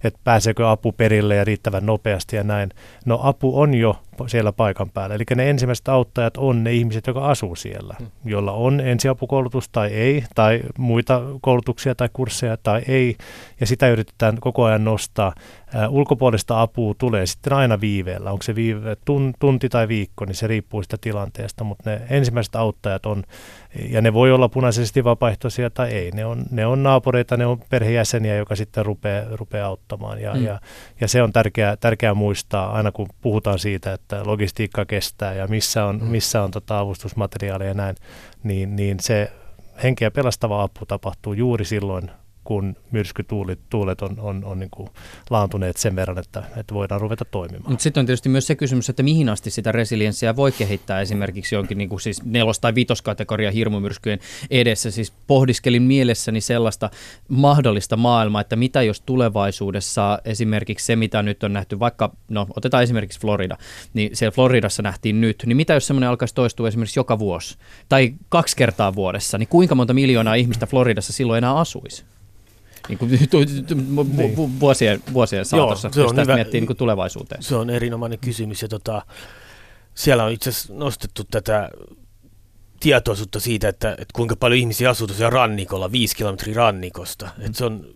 että pääseekö apu perille ja riittävän nopeasti ja näin. No apu on jo siellä paikan päällä. Eli ne ensimmäiset auttajat on ne ihmiset, jotka asuu siellä, hmm. jolla on ensiapukoulutus tai ei, tai muita koulutuksia tai kursseja tai ei, ja sitä yritetään koko ajan nostaa. Ulkopuolista apua tulee sitten aina viiveellä. Onko se viive tun, tunti tai viikko, niin se riippuu sitä tilanteesta, mutta ne ensimmäiset auttajat on, ja ne voi olla punaisesti vapaaehtoisia tai ei. Ne on, ne on naapureita, ne on perhejäseniä, joka sitten rupeaa, rupeaa auttamaan. Ja, mm. ja, ja se on tärkeää, tärkeää muistaa aina, kun puhutaan siitä, että että logistiikka kestää ja missä on, mm. missä on tota avustusmateriaalia ja näin, niin, niin se henkeä pelastava apu tapahtuu juuri silloin, kun myrskytuulet tuulet on, on, on niin kuin laantuneet sen verran, että, että voidaan ruveta toimimaan. Mutta sitten on tietysti myös se kysymys, että mihin asti sitä resilienssiä voi kehittää esimerkiksi jonkin niin kuin siis nelos- tai vitoskategoria hirmumyrskyjen edessä. Siis pohdiskelin mielessäni sellaista mahdollista maailmaa, että mitä jos tulevaisuudessa esimerkiksi se, mitä nyt on nähty, vaikka, no otetaan esimerkiksi Florida, niin siellä Floridassa nähtiin nyt, niin mitä jos semmoinen alkaisi toistua esimerkiksi joka vuosi tai kaksi kertaa vuodessa, niin kuinka monta miljoonaa ihmistä Floridassa silloin enää asuisi? Niin kuin, niin. vuosien, vuosien saatossa, Joo, se jos tästä miettii niin kuin tulevaisuuteen? Se on erinomainen kysymys ja tota, siellä on itse asiassa nostettu tätä tietoisuutta siitä, että, että kuinka paljon ihmisiä asuu tosiaan rannikolla, viisi kilometriä rannikosta. Mm. Että se on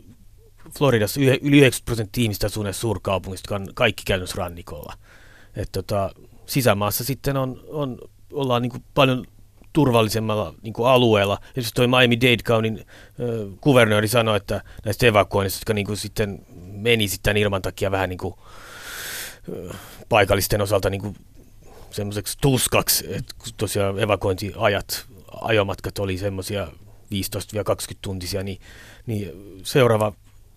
Floridassa yli 90 prosenttia ihmistä asuu näissä suurkaupungissa, jotka on kaikki käytännössä rannikolla. Että tota, sisämaassa sitten on, on, ollaan niin paljon turvallisemmalla niin kuin alueella. Esimerkiksi tuo Miami-Dade Cownin äh, kuvernööri sanoi, että näistä evakuoinnista, jotka niin kuin sitten meni sitten ilman takia vähän niin kuin paikallisten osalta niin semmoiseksi tuskaksi, että tosiaan evakuointiajat, ajomatkat oli semmoisia 15-20 tuntisia, niin, niin seuraava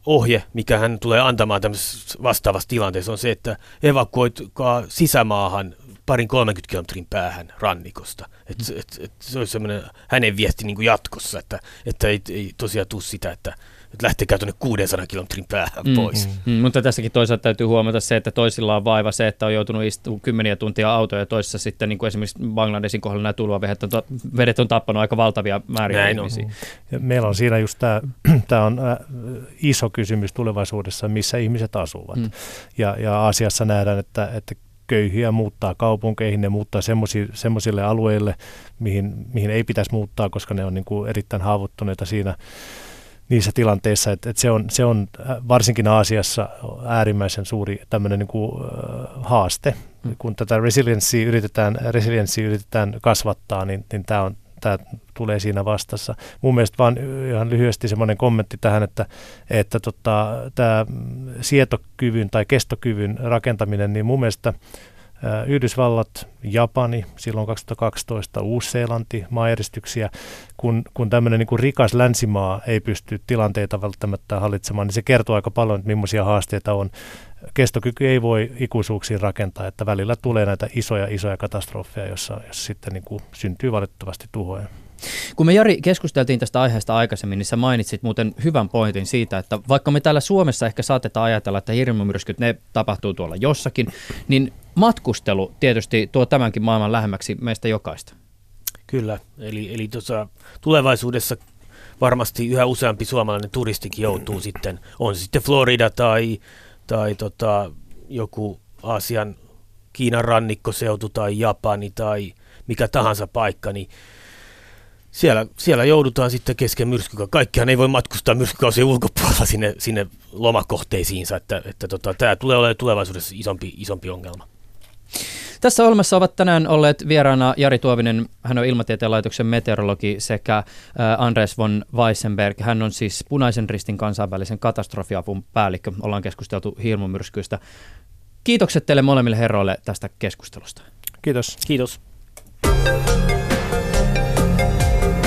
ohje, mikä hän tulee antamaan tämmöisessä vastaavassa tilanteessa, on se, että evakuoitkaa sisämaahan parin 30 kilometrin päähän rannikosta. Et, et, et, se olisi semmoinen hänen viesti niin jatkossa, että, että ei, ei tosiaan tule sitä, että että lähtekää tuonne 600 kilometrin päähän mm, pois. Mm, mm, mutta tässäkin toisaalta täytyy huomata se, että toisilla on vaiva se, että on joutunut istumaan kymmeniä tuntia autoja ja toisessa sitten niin kuin esimerkiksi Bangladesin kohdalla nämä tulvavedet on, vedet on tappanut aika valtavia määriä Näin ihmisiä. On. Ja meillä on siinä just tämä, tämä on iso kysymys tulevaisuudessa, missä ihmiset asuvat. Mm. Ja, ja Aasiassa nähdään, että, että köyhiä muuttaa kaupunkeihin, ne muuttaa semmoisille alueille, mihin, mihin ei pitäisi muuttaa, koska ne on niin kuin erittäin haavoittuneita siinä niissä tilanteissa, että, että se, on, se on äh, varsinkin Aasiassa äärimmäisen suuri tämmöinen niin kuin, äh, haaste. Mm. Kun tätä resilienssiä yritetään, resilienssiä yritetään kasvattaa, niin, niin tämä, on, tämä tulee siinä vastassa. Mun mielestä vaan ihan lyhyesti semmoinen kommentti tähän, että, että tota, tämä sietokyvyn tai kestokyvyn rakentaminen, niin mun mielestä Yhdysvallat, Japani, silloin 2012 Uusi-Seelanti, maajäristyksiä, kun, kun tämmöinen niin kuin rikas länsimaa ei pysty tilanteita välttämättä hallitsemaan, niin se kertoo aika paljon, että millaisia haasteita on. Kestokyky ei voi ikuisuuksiin rakentaa, että välillä tulee näitä isoja, isoja katastrofeja, jossa sitten niin kuin syntyy valitettavasti tuhoja. Kun me Jari keskusteltiin tästä aiheesta aikaisemmin, niin sä mainitsit muuten hyvän pointin siitä, että vaikka me täällä Suomessa ehkä saatetaan ajatella, että hirmumyrskyt, ne tapahtuu tuolla jossakin, niin matkustelu tietysti tuo tämänkin maailman lähemmäksi meistä jokaista. Kyllä, eli, eli tuossa tulevaisuudessa varmasti yhä useampi suomalainen turistikin joutuu sitten, on se sitten Florida tai, tai tota, joku Aasian Kiinan rannikkoseutu tai Japani tai mikä tahansa paikka, niin siellä, siellä joudutaan sitten kesken myrskykauden. Kaikkihan ei voi matkustaa myrskykausien ulkopuolella sinne, sinne lomakohteisiinsa, että, että tota, tämä tulee olemaan tulevaisuudessa isompi, isompi ongelma. Tässä ohjelmassa ovat tänään olleet vieraana Jari Tuovinen, hän on Ilmatieteen laitoksen meteorologi, sekä Andres von Weissenberg. Hän on siis Punaisen ristin kansainvälisen katastrofiapun päällikkö. Ollaan keskusteltu hirmumyrskyistä. Kiitokset teille molemmille herroille tästä keskustelusta. Kiitos. Kiitos.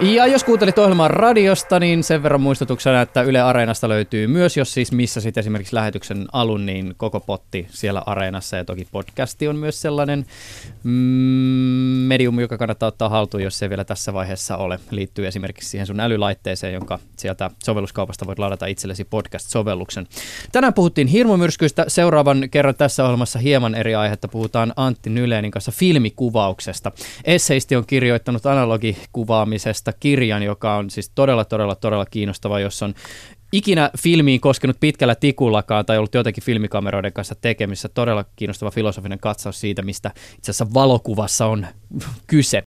Ja jos kuuntelit ohjelmaa radiosta, niin sen verran muistutuksena, että Yle Areenasta löytyy myös, jos siis missä sitten esimerkiksi lähetyksen alun, niin koko potti siellä Areenassa. Ja toki podcasti on myös sellainen mm, medium, joka kannattaa ottaa haltuun, jos se vielä tässä vaiheessa ole. Liittyy esimerkiksi siihen sun älylaitteeseen, jonka sieltä sovelluskaupasta voit ladata itsellesi podcast-sovelluksen. Tänään puhuttiin hirmumyrskyistä. Seuraavan kerran tässä ohjelmassa hieman eri aihetta puhutaan Antti Nyleenin kanssa filmikuvauksesta. Esseisti on kirjoittanut analogikuvaamisesta kirjasta kirjan, joka on siis todella, todella, todella kiinnostava, jos on ikinä filmiin koskenut pitkällä tikullakaan tai ollut jotenkin filmikameroiden kanssa tekemissä. Todella kiinnostava filosofinen katsaus siitä, mistä itse asiassa valokuvassa on kyse.